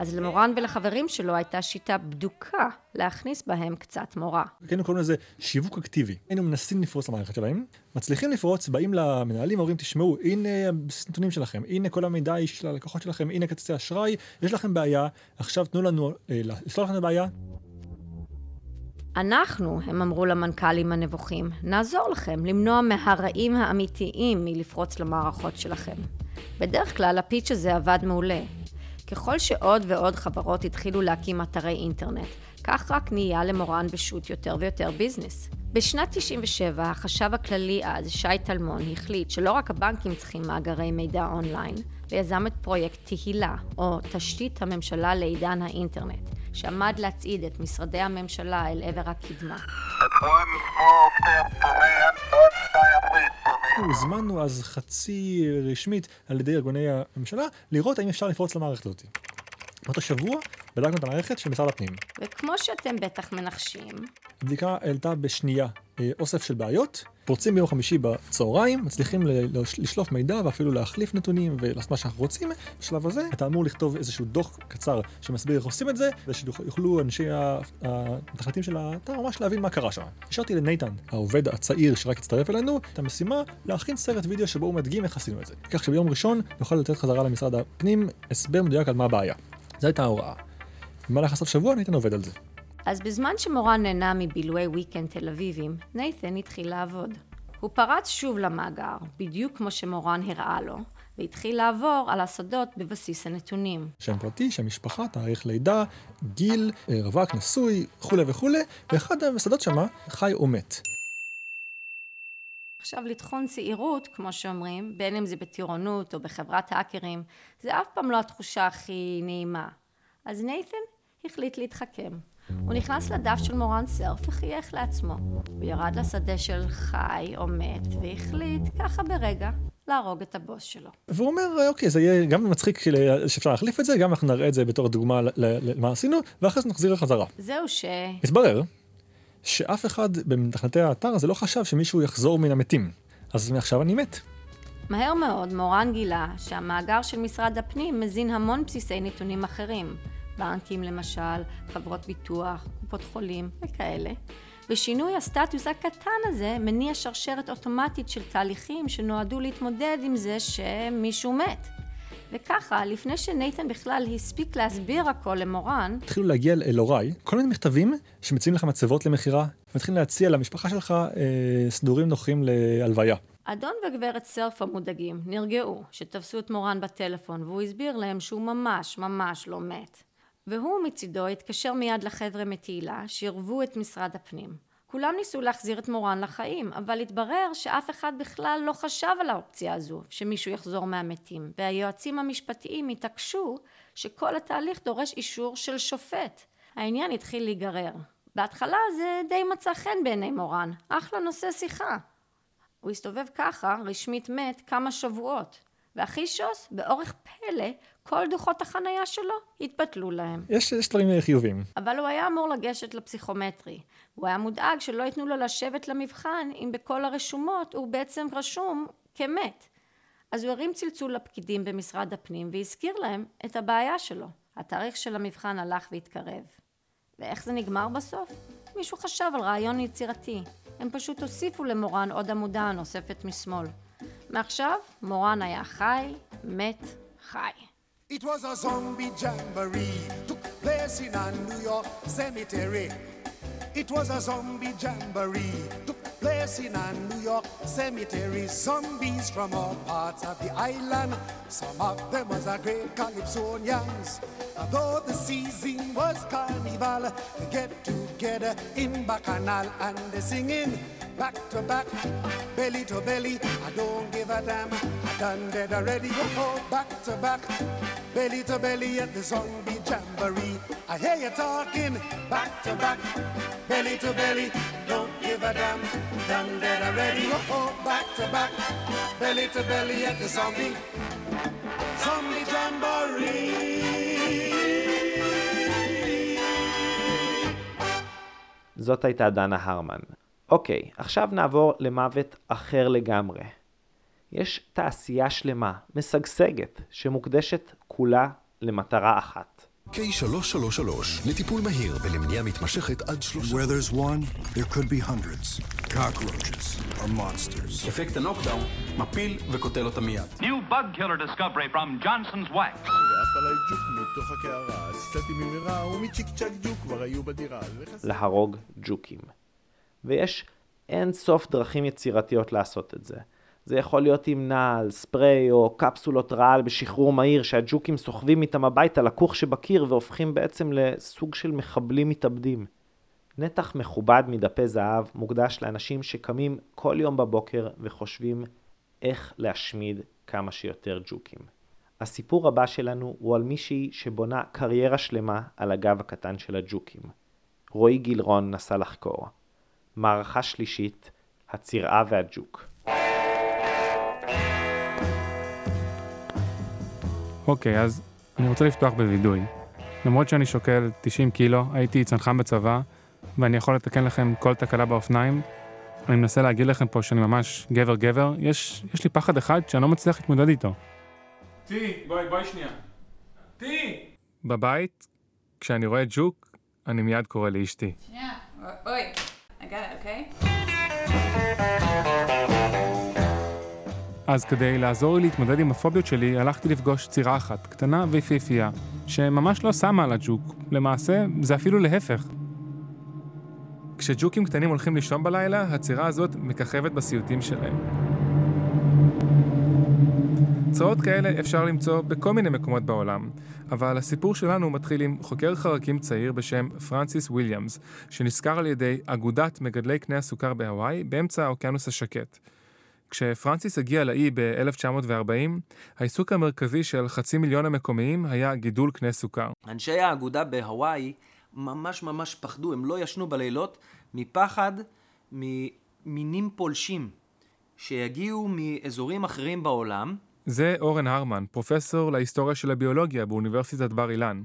אז למורן ולחברים שלו הייתה שיטה בדוקה להכניס בהם קצת מורה. היינו קוראים לזה שיווק אקטיבי. היינו מנסים לפרוץ למערכת שלהם, מצליחים לפרוץ, באים למנהלים, אומרים, תשמעו, הנה הנתונים שלכם, הנה כל המידע האישי של הלקוחות שלכם, הנה כרטיסי אשראי, יש לכם בעיה, עכשיו תנו לנו אה, לפתור לכם את הבעיה. אנחנו, הם אמרו למנכ"לים הנבוכים, נעזור לכם למנוע מהרעים האמיתיים מלפרוץ למערכות שלכם. בדרך כלל הפיץ' הזה עבד מעולה. ככל שעוד ועוד חברות התחילו להקים אתרי אינטרנט, כך רק נהיה למורן בשו"ת יותר ויותר ביזנס. בשנת 97, החשב הכללי אז, שי טלמון, החליט שלא רק הבנקים צריכים מאגרי מידע אונליין, ויזם את פרויקט תהילה, או תשתית הממשלה לעידן האינטרנט, שעמד להצעיד את משרדי הממשלה אל עבר הקדמה. הוזמנו אז חצי רשמית על ידי ארגוני הממשלה לראות האם אפשר לפרוץ למערכת הזאת. באותו שבוע בדקנו את המערכת של משרד הפנים. וכמו שאתם בטח מנחשים... הבדיקה העלתה בשנייה אה, אוסף של בעיות, פורצים ביום חמישי בצהריים, מצליחים לשלוף מידע ואפילו להחליף נתונים ולעשות מה שאנחנו רוצים. בשלב הזה אתה אמור לכתוב איזשהו דוח קצר שמסביר איך עושים את זה, ושיוכלו אנשי המתכנתים של האתר ממש להבין מה קרה שם. השארתי לנייתן, העובד הצעיר שרק הצטרף אלינו, את המשימה להכין סרט וידאו שבו הוא מדגים איך עשינו את זה. כך שביום ראשון נוכל לתת חזרה למשרד הפנים הסבר מדויק על מה הבעיה. זו הייתה ההוראה. במהלך הסוף שבוע נייתן עובד על זה. אז בזמן שמורן נהנה מבילויי weekend תל אביבים, נייתן התחיל לעבוד. הוא פרץ שוב למאגר, בדיוק כמו שמורן הראה לו, והתחיל לעבור על השדות בבסיס הנתונים. שם פרטי, שם משפחה, תאריך לידה, גיל, אה, רווק, נשוי, וכולי וכולי, ואחד השדות שמה חי או מת. עכשיו, לטחון צעירות, כמו שאומרים, בין אם זה בטירונות או בחברת האקרים, זה אף פעם לא התחושה הכי נעימה. אז נייתן החליט להתחכם. הוא נכנס לדף של מורן סרף וחייך לעצמו. הוא ירד לשדה של חי או מת, והחליט, ככה ברגע, להרוג את הבוס שלו. והוא אומר, אוקיי, זה יהיה גם מצחיק שאפשר להחליף את זה, גם אנחנו נראה את זה בתור דוגמה למה עשינו, ואחרי זה נחזיר לחזרה. זהו ש... מתברר שאף אחד במתכנתי האתר הזה לא חשב שמישהו יחזור מן המתים. אז מעכשיו אני מת. מהר מאוד מורן גילה שהמאגר של משרד הפנים מזין המון בסיסי נתונים אחרים, בנקים למשל, חברות ביטוח, קופות חולים וכאלה, ושינוי הסטטוס הקטן הזה מניע שרשרת אוטומטית של תהליכים שנועדו להתמודד עם זה שמישהו מת. וככה, לפני שנייתן בכלל הספיק להסביר הכל למורן, התחילו להגיע אל הוריי כל מיני מכתבים שמציעים לך מצבות למכירה, ומתחילים להציע למשפחה שלך אה, סידורים נוחים להלוויה. אדון וגברת סרף המודאגים נרגעו שתפסו את מורן בטלפון והוא הסביר להם שהוא ממש ממש לא מת. והוא מצידו התקשר מיד לחבר'ה מתהילה שעירבו את משרד הפנים. כולם ניסו להחזיר את מורן לחיים, אבל התברר שאף אחד בכלל לא חשב על האופציה הזו, שמישהו יחזור מהמתים, והיועצים המשפטיים התעקשו שכל התהליך דורש אישור של שופט. העניין התחיל להיגרר. בהתחלה זה די מצא חן בעיני מורן, אחלה נושא שיחה. הוא הסתובב ככה, רשמית מת, כמה שבועות. והכי שוס, באורך פלא, כל דוחות החנייה שלו התבטלו להם. יש, יש דברים חיובים. אבל הוא היה אמור לגשת לפסיכומטרי. הוא היה מודאג שלא ייתנו לו לשבת למבחן אם בכל הרשומות הוא בעצם רשום כמת. אז הוא הרים צלצול לפקידים במשרד הפנים והזכיר להם את הבעיה שלו. התאריך של המבחן הלך והתקרב. ואיך זה נגמר בסוף? מישהו חשב על רעיון יצירתי. הם פשוט הוסיפו למורן עוד עמודה נוספת משמאל. מעכשיו מורן היה חי, מת, חי. It was a zombie jamboree took place in a New York cemetery. It was a zombie jamboree took place in a New York cemetery. Zombies from all parts of the island. Some of them was a great calypsonians. Although the season was carnival, they get together in Bacchanal and they singing back to back, belly to belly. I don't give a damn. I done dead already. Oh, back to back, belly to belly at the zombie jamboree. I hear you talking back to back, belly to belly. Don't give a damn. Done dead already. Oh, back to back, belly to belly at the zombie, zombie jamboree. זאת הייתה דנה הרמן. אוקיי, עכשיו נעבור למוות אחר לגמרי. יש תעשייה שלמה, משגשגת, שמוקדשת כולה למטרה אחת. K333, לטיפול מהיר ולמניעה מתמשכת עד שלושה... Where there's one, there could be hundreds. Cockroaches or monsters. אפקט הנוקדאון מפיל וקוטל אותה מיד. New bug killer discovery from Johnson's Wax. ועף עליי ג'וק מתוך הקערה, צצתי ממהרה ומצ'יק צ'אק ג'וק כבר היו בדירה. להרוג ג'וקים. ויש אין סוף דרכים יצירתיות לעשות את זה. זה יכול להיות עם נעל, ספרי או קפסולות רעל בשחרור מהיר שהג'וקים סוחבים איתם הביתה לכוך שבקיר והופכים בעצם לסוג של מחבלים מתאבדים. נתח מכובד מדפי זהב מוקדש לאנשים שקמים כל יום בבוקר וחושבים איך להשמיד כמה שיותר ג'וקים. הסיפור הבא שלנו הוא על מישהי שבונה קריירה שלמה על הגב הקטן של הג'וקים. רועי גילרון נסע לחקור. מערכה שלישית, הצירעה והג'וק. אוקיי, okay, אז אני רוצה לפתוח בווידוי. למרות שאני שוקל 90 קילו, הייתי צנחן בצבא, ואני יכול לתקן לכם כל תקלה באופניים, אני מנסה להגיד לכם פה שאני ממש גבר גבר, יש, יש לי פחד אחד שאני לא מצליח להתמודד איתו. טי, בואי, בואי שנייה. טי! בבית, כשאני רואה ג'וק, אני מיד קורא לאשתי. שנייה, אוי. got it, okay? אז כדי לעזור לי להתמודד עם הפוביות שלי, הלכתי לפגוש צירה אחת, קטנה ויפהפייה, שממש לא שמה על הג'וק. למעשה, זה אפילו להפך. כשג'וקים קטנים הולכים לישון בלילה, הצירה הזאת מככבת בסיוטים שלהם. צרעות כאלה אפשר למצוא בכל מיני מקומות בעולם, אבל הסיפור שלנו מתחיל עם חוקר חרקים צעיר בשם פרנסיס וויליאמס, שנשכר על ידי אגודת מגדלי קנה הסוכר בהוואי באמצע האוקיינוס השקט. כשפרנסיס הגיע לאי ב-1940, העיסוק המרכזי של חצי מיליון המקומיים היה גידול קנה סוכר. אנשי האגודה בהוואי ממש ממש פחדו, הם לא ישנו בלילות מפחד ממינים פולשים שיגיעו מאזורים אחרים בעולם זה אורן הרמן, פרופסור להיסטוריה של הביולוגיה באוניברסיטת בר אילן.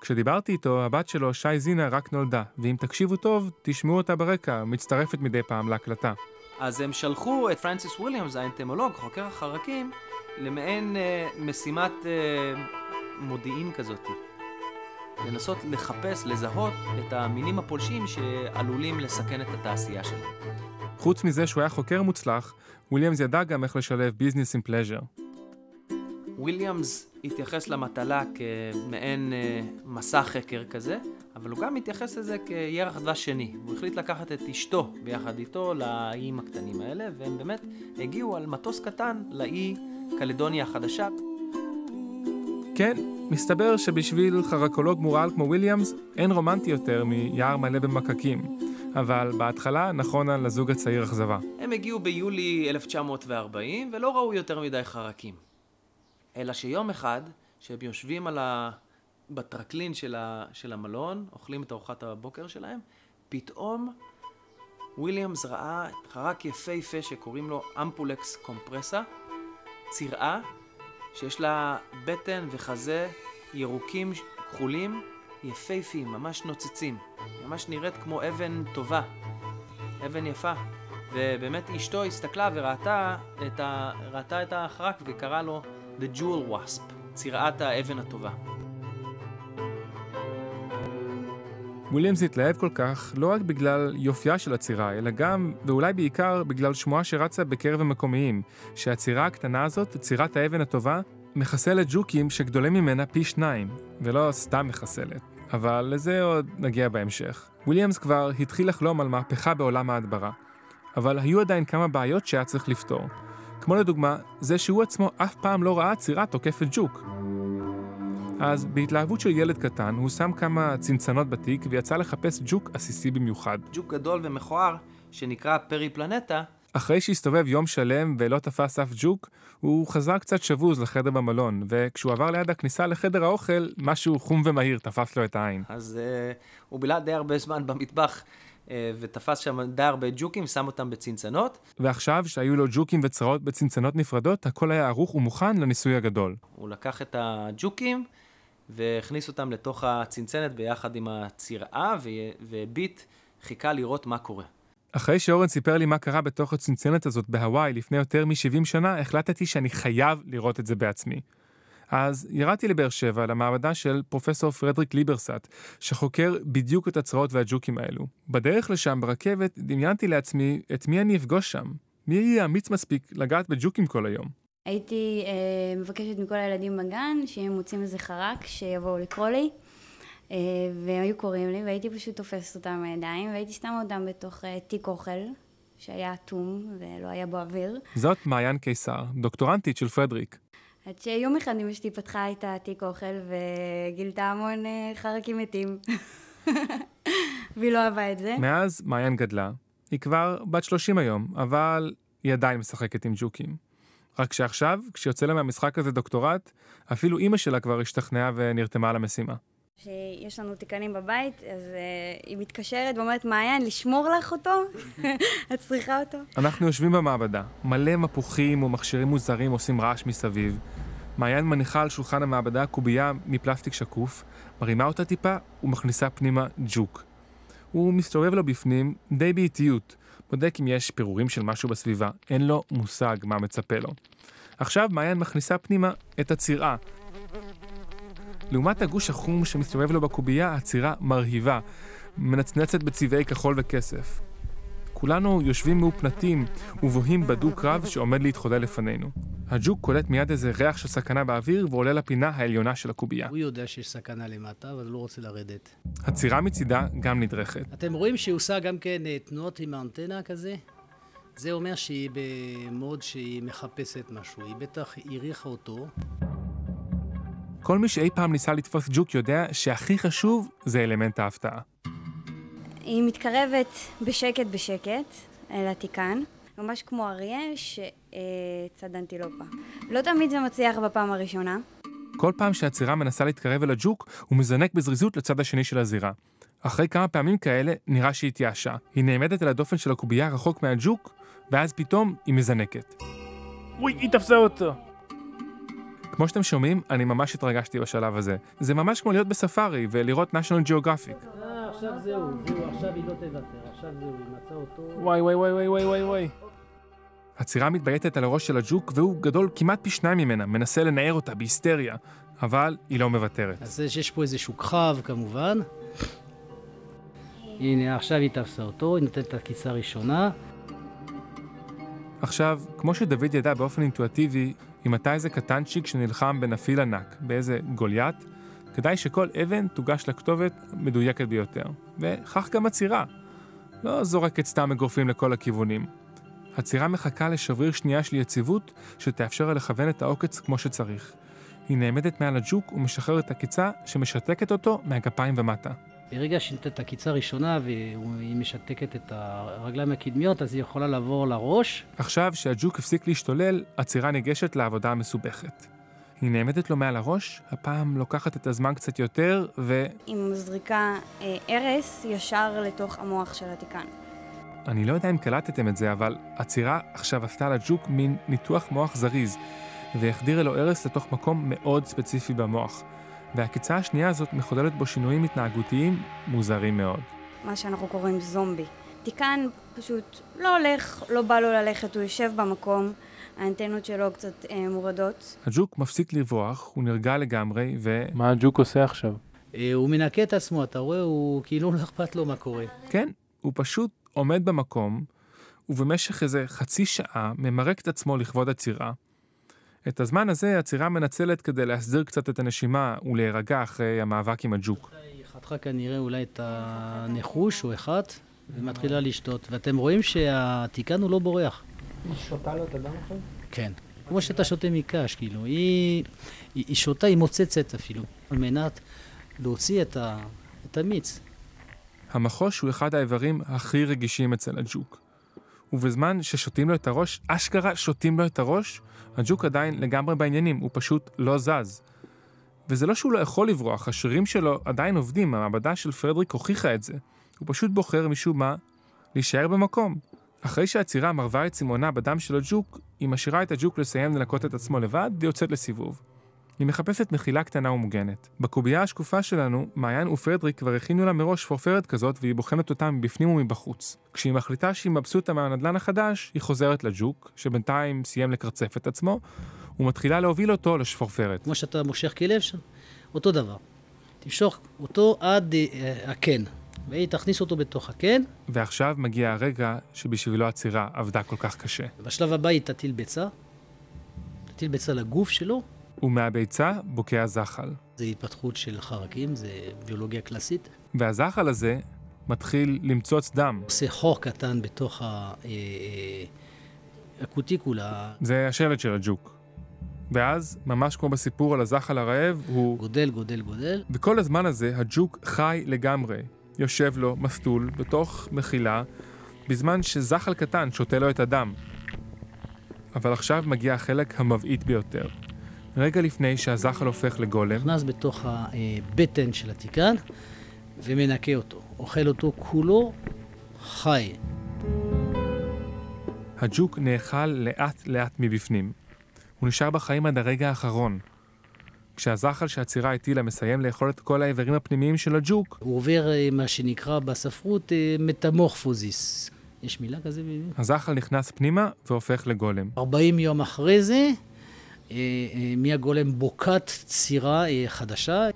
כשדיברתי איתו, הבת שלו, שי זינה, רק נולדה, ואם תקשיבו טוב, תשמעו אותה ברקע, מצטרפת מדי פעם להקלטה. אז הם שלחו את פרנסיס וויליאמס, האנטמולוג, חוקר החרקים, למעין אה, משימת אה, מודיעין כזאת. לנסות לחפש, לזהות את המינים הפולשים שעלולים לסכן את התעשייה שלהם. חוץ מזה שהוא היה חוקר מוצלח, וויליאמס ידע גם איך לשלב business עם pleasure. וויליאמס התייחס למטלה כמעין אה, מסע חקר כזה, אבל הוא גם התייחס לזה כירח דבש שני. הוא החליט לקחת את אשתו ביחד איתו לאיים הקטנים האלה, והם באמת הגיעו על מטוס קטן לאי קלדוניה החדשה. כן, מסתבר שבשביל חרקולוג מורעל כמו וויליאמס, אין רומנטי יותר מיער מלא במקקים. אבל בהתחלה על הזוג הצעיר אכזבה. הם הגיעו ביולי 1940 ולא ראו יותר מדי חרקים. אלא שיום אחד, שהם יושבים על ה... בטרקלין של, ה... של המלון, אוכלים את ארוחת הבוקר שלהם, פתאום וויליאמס ראה חרק יפהפה שקוראים לו אמפולקס קומפרסה, צירעה שיש לה בטן וחזה ירוקים כחולים יפהפים, ממש נוצצים. ממש נראית כמו אבן טובה, אבן יפה. ובאמת אשתו הסתכלה וראתה את, ה... את החרק וקראה לו The Jewel Wasp, צירעת האבן הטובה. וויליאמס התלהב כל כך לא רק בגלל יופייה של הצירה, אלא גם, ואולי בעיקר, בגלל שמועה שרצה בקרב המקומיים, שהצירה הקטנה הזאת, צירת האבן הטובה, מחסלת ג'וקים שגדולים ממנה פי שניים, ולא סתם מחסלת. אבל לזה עוד נגיע בהמשך. וויליאמס כבר התחיל לחלום על מהפכה בעולם ההדברה, אבל היו עדיין כמה בעיות שהיה צריך לפתור. כמו לדוגמה, זה שהוא עצמו אף פעם לא ראה צירה תוקפת ג'וק. אז בהתלהבות של ילד קטן, הוא שם כמה צנצנות בתיק ויצא לחפש ג'וק עסיסי במיוחד. ג'וק גדול ומכוער, שנקרא פרי פלנטה, אחרי שהסתובב יום שלם ולא תפס אף ג'וק, הוא חזר קצת שבוז לחדר במלון, וכשהוא עבר ליד הכניסה לחדר האוכל, משהו חום ומהיר תפס לו את העין. אז uh, הוא בילה די הרבה זמן במטבח. Uh, ותפס שם די הרבה ג'וקים, שם אותם בצנצנות. ועכשיו, שהיו לו ג'וקים וצרעות בצנצנות נפרדות, הכל היה ערוך ומוכן לניסוי הגדול. הוא לקח את הג'וקים והכניס אותם לתוך הצנצנת ביחד עם הצירעה, והביט חיכה לראות מה קורה. אחרי שאורן סיפר לי מה קרה בתוך הצנצנת הזאת בהוואי לפני יותר מ-70 שנה, החלטתי שאני חייב לראות את זה בעצמי. אז ירדתי לבאר שבע למעבדה של פרופסור פרדריק ליברסט, שחוקר בדיוק את הצרעות והג'וקים האלו. בדרך לשם ברכבת דמיינתי לעצמי את מי אני אפגוש שם. מי יהיה אמיץ מספיק לגעת בג'וקים כל היום? הייתי אה, מבקשת מכל הילדים בגן, שאם מוצאים איזה חרק, שיבואו לקרוא לי. אה, והם היו קוראים לי, והייתי פשוט תופסת אותם בידיים, והייתי שמה אותם בתוך אה, תיק אוכל, שהיה אטום ולא היה בו אוויר. זאת מעיין קיסר, דוקטורנטית של פרדריק. עד שיום אחד אמא שלי פתחה את התיק אוכל וגילתה המון אה, חרקים מתים. והיא לא אהבה את זה. מאז מעיין גדלה. היא כבר בת 30 היום, אבל היא עדיין משחקת עם ג'וקים. רק שעכשיו, כשיוצא לה מהמשחק הזה דוקטורט, אפילו אימא שלה כבר השתכנעה ונרתמה למשימה. שיש לנו תיקנים בבית, אז uh, היא מתקשרת ואומרת, מעיין, לשמור לך אותו? את צריכה אותו? אנחנו יושבים במעבדה, מלא מפוחים ומכשירים מוזרים עושים רעש מסביב. מעיין מניחה על שולחן המעבדה קובייה מפלסטיק שקוף, מרימה אותה טיפה ומכניסה פנימה ג'וק. הוא מסתובב לו בפנים די באיטיות, בודק אם יש פירורים של משהו בסביבה, אין לו מושג מה מצפה לו. עכשיו מעיין מכניסה פנימה את הצירה, לעומת הגוש החום שמסתובב לו בקובייה, הצירה מרהיבה, מנצנצת בצבעי כחול וכסף. כולנו יושבים מאופנתים ובוהים בדו-קרב שעומד להתחולל לפנינו. הג'וק קולט מיד איזה ריח של סכנה באוויר ועולה לפינה העליונה של הקובייה. הוא יודע שיש סכנה למטה, אבל לא רוצה לרדת. הצירה מצידה גם נדרכת. אתם רואים שהיא עושה גם כן אה, תנועות עם האנטנה כזה? זה אומר שהיא במוד שהיא מחפשת משהו. היא בטח הריחה אותו. כל מי שאי פעם ניסה לתפוס ג'וק יודע שהכי חשוב זה אלמנט ההפתעה. היא מתקרבת בשקט בשקט אל התיקן, ממש כמו אריה שצד אנטילופה. לא תמיד זה מצליח בפעם הראשונה. כל פעם שהצירה מנסה להתקרב אל הג'וק, הוא מזנק בזריזות לצד השני של הזירה. אחרי כמה פעמים כאלה, נראה שהיא התייאשה. היא נעמדת על הדופן של הקובייה רחוק מהג'וק, ואז פתאום היא מזנקת. אוי, היא תפסה אותו! כמו שאתם שומעים, אני ממש התרגשתי בשלב הזה. זה ממש כמו להיות בספארי ולראות national geographic. עכשיו זהו, זהו, עכשיו היא לא תוותר, עכשיו זהו, היא מצאה אותו. וואי וואי וואי וואי וואי וואי. הצירה מתבייתת על הראש של הג'וק והוא גדול כמעט פי שניים ממנה, מנסה לנער אותה בהיסטריה, אבל היא לא מוותרת. אז יש פה איזשהו כחב כמובן. הנה, עכשיו היא תפסה אותו, היא נותנת את העקיצה הראשונה. עכשיו, כמו שדוד ידע באופן אינטואטיבי, אם אתה איזה קטנצ'יק שנלחם בנפיל ענק, באיזה גוליית, כדאי שכל אבן תוגש לכתובת מדויקת ביותר. וכך גם הצירה. לא זורקת סתם אגרופים לכל הכיוונים. הצירה מחכה לשבריר שנייה של יציבות שתאפשר לה לכוון את העוקץ כמו שצריך. היא נעמדת מעל הג'וק ומשחררת עקיצה שמשתקת אותו מהגפיים ומטה. ברגע שהיא נותנת את העקיצה הראשונה והיא משתקת את הרגליים הקדמיות, אז היא יכולה לעבור לראש. עכשיו שהג'וק הפסיק להשתולל, הצירה ניגשת לעבודה המסובכת. היא נעמדת לו מעל הראש, הפעם לוקחת את הזמן קצת יותר, ו... היא מזריקה אה, ארס ישר לתוך המוח של התיקן. אני לא יודע אם קלטתם את זה, אבל הצירה עכשיו עשתה לג'וק מין ניתוח מוח זריז, והחדירה לו ארס לתוך מקום מאוד ספציפי במוח. והעקיצה השנייה הזאת מחוללת בו שינויים התנהגותיים מוזרים מאוד. מה שאנחנו קוראים זומבי. תיקן פשוט לא הולך, לא בא לו ללכת, הוא יושב במקום, האנטנות שלו קצת אה, מורדות. הג'וק מפסיק לברוח, הוא נרגע לגמרי, ו... מה הג'וק עושה עכשיו? אה, הוא מנקה את עצמו, אתה רואה? הוא כאילו לא אכפת לו מה קורה. כן, הוא פשוט עומד במקום, ובמשך איזה חצי שעה ממרק את עצמו לכבוד הצירה. את הזמן הזה הצירה מנצלת כדי להסדיר קצת את הנשימה ולהירגע אחרי המאבק עם הג'וק. היא חתכה כנראה אולי את הנחוש או אחד, ומתחילה לשתות. ואתם רואים שהתיקן הוא לא בורח. היא שותה לו את הדם עכשיו? כן. כמו שאתה שותה מקש, כאילו. היא, היא, היא שותה, היא מוצצת אפילו, על מנת להוציא את, ה, את המיץ. המחוש הוא אחד האיברים הכי רגישים אצל הג'וק. ובזמן ששותים לו את הראש, אשכרה שותים לו את הראש, הג'וק עדיין לגמרי בעניינים, הוא פשוט לא זז. וזה לא שהוא לא יכול לברוח, השרירים שלו עדיין עובדים, המעבדה של פרדריק הוכיחה את זה. הוא פשוט בוחר משום מה להישאר במקום. אחרי שהצירה מרווה את צימונה בדם של הג'וק, היא משאירה את הג'וק לסיים לנקות את עצמו לבד, ויוצאת לסיבוב. היא מחפשת מחילה קטנה ומוגנת. בקובייה השקופה שלנו, מעיין ופרדריק כבר הכינו לה מראש פורפרת כזאת והיא בוחנת אותה מבפנים ומבחוץ. כשהיא מחליטה שהיא מבסוטה מהנדלן החדש, היא חוזרת לג'וק, שבינתיים סיים לקרצף את עצמו, ומתחילה להוביל אותו לשפורפרת. כמו שאתה מושך כלב שם, אותו דבר. תמשוך אותו עד uh, הקן, והיא תכניס אותו בתוך הקן. ועכשיו מגיע הרגע שבשבילו הצירה עבדה כל כך קשה. בשלב הבא היא תטיל ביצה, תטיל ביצה לגוף שלו, ומהביצה בוקע זחל. זה התפתחות של חרקים, זה ביולוגיה קלאסית. והזחל הזה מתחיל למצוץ דם. עושה חור קטן בתוך אה, אה, הקוטיקולה. זה השלט של הג'וק. ואז, ממש כמו בסיפור על הזחל הרעב, הוא... גודל, גודל, גודל. וכל הזמן הזה הג'וק חי לגמרי. יושב לו מסטול בתוך מחילה, בזמן שזחל קטן שותה לו את הדם. אבל עכשיו מגיע החלק המבעית ביותר. רגע לפני שהזחל הופך לגולם. נכנס בתוך הבטן של התיקן ומנקה אותו. אוכל אותו כולו חי. הג'וק נאכל לאט לאט מבפנים. הוא נשאר בחיים עד הרגע האחרון. כשהזחל שהצירה הטילה מסיים לאכול את כל האיברים הפנימיים של הג'וק, הוא עובר מה שנקרא בספרות מטמורפוזיס. יש מילה כזה? הזחל נכנס פנימה והופך לגולם. 40 יום אחרי זה, מהגולם בוקעת צירה חדשה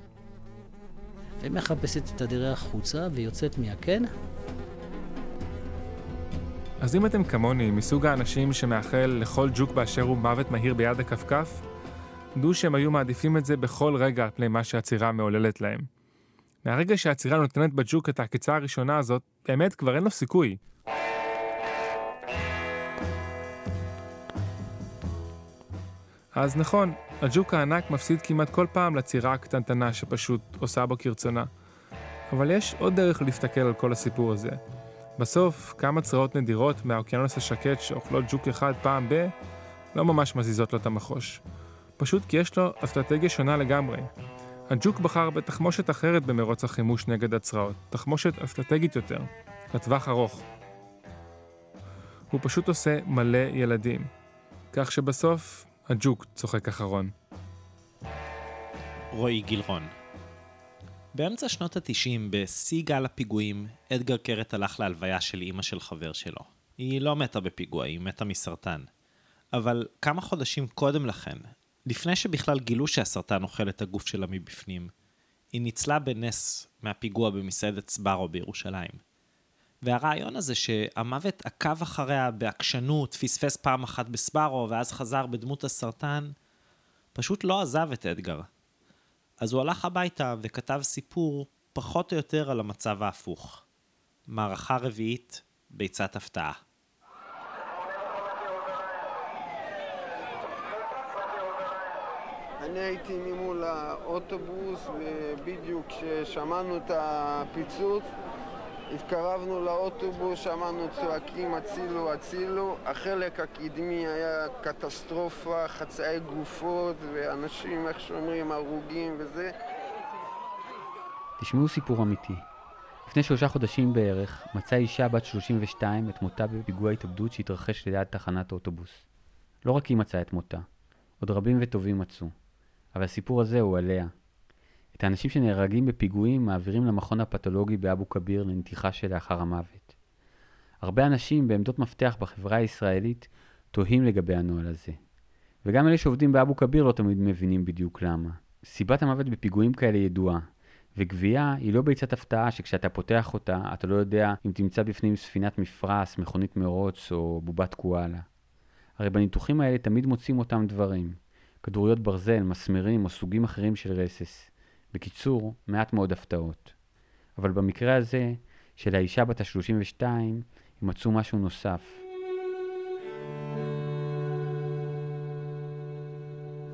ומחפשת את הדרך החוצה ויוצאת מהקן. אז אם אתם כמוני, מסוג האנשים שמאחל לכל ג'וק באשר הוא מוות מהיר ביד הכפכף, דעו שהם היו מעדיפים את זה בכל רגע על פני מה שהצירה מעוללת להם. מהרגע שהצירה נותנת בג'וק את העקיצה הראשונה הזאת, באמת כבר אין לו סיכוי. אז נכון, הג'וק הענק מפסיד כמעט כל פעם לצירה הקטנטנה שפשוט עושה בו כרצונה. אבל יש עוד דרך להסתכל על כל הסיפור הזה. בסוף, כמה צרעות נדירות מהאוקיינוס השקט שאוכלות ג'וק אחד פעם ב... לא ממש מזיזות לו את המחוש. פשוט כי יש לו אסטרטגיה שונה לגמרי. הג'וק בחר בתחמושת אחרת במרוץ החימוש נגד הצרעות, תחמושת אסטרטגית יותר, לטווח ארוך. הוא פשוט עושה מלא ילדים, כך שבסוף הג'וק צוחק אחרון. רועי גילרון באמצע שנות התשעים, בשיא גל הפיגועים, אדגר קרת הלך להלוויה של אימא של חבר שלו. היא לא מתה בפיגוע, היא מתה מסרטן. אבל כמה חודשים קודם לכן, לפני שבכלל גילו שהסרטן אוכל את הגוף שלה מבפנים, היא ניצלה בנס מהפיגוע במסעדת סבארו בירושלים. והרעיון הזה שהמוות עקב אחריה בעקשנות, פספס פעם אחת בסבארו ואז חזר בדמות הסרטן, פשוט לא עזב את אדגר. אז הוא הלך הביתה וכתב סיפור פחות או יותר על המצב ההפוך. מערכה רביעית, ביצת הפתעה. אני הייתי ממול האוטובוס, ובדיוק כששמענו את הפיצוץ, התקרבנו לאוטובוס, שמענו צועקים הצילו, הצילו. החלק הקדמי היה קטסטרופה, חצאי גופות, ואנשים, איך שאומרים, הרוגים וזה. תשמעו סיפור אמיתי. לפני שלושה חודשים בערך מצאה אישה בת 32 את מותה בפיגוע התאבדות שהתרחש ליד תחנת אוטובוס. לא רק היא מצאה את מותה, עוד רבים וטובים מצאו. אבל הסיפור הזה הוא עליה. את האנשים שנהרגים בפיגועים מעבירים למכון הפתולוגי באבו כביר לנתיחה שלאחר המוות. הרבה אנשים בעמדות מפתח בחברה הישראלית תוהים לגבי הנוהל הזה. וגם אלה שעובדים באבו כביר לא תמיד מבינים בדיוק למה. סיבת המוות בפיגועים כאלה ידועה, וגבייה היא לא ביצת הפתעה שכשאתה פותח אותה אתה לא יודע אם תמצא בפנים ספינת מפרש, מכונית מרוץ או בובת קואלה. הרי בניתוחים האלה תמיד מוצאים אותם דברים. כדוריות ברזל, מסמרים או סוגים אחרים של רסס. בקיצור, מעט מאוד הפתעות. אבל במקרה הזה, של האישה בת ה-32, הם מצאו משהו נוסף.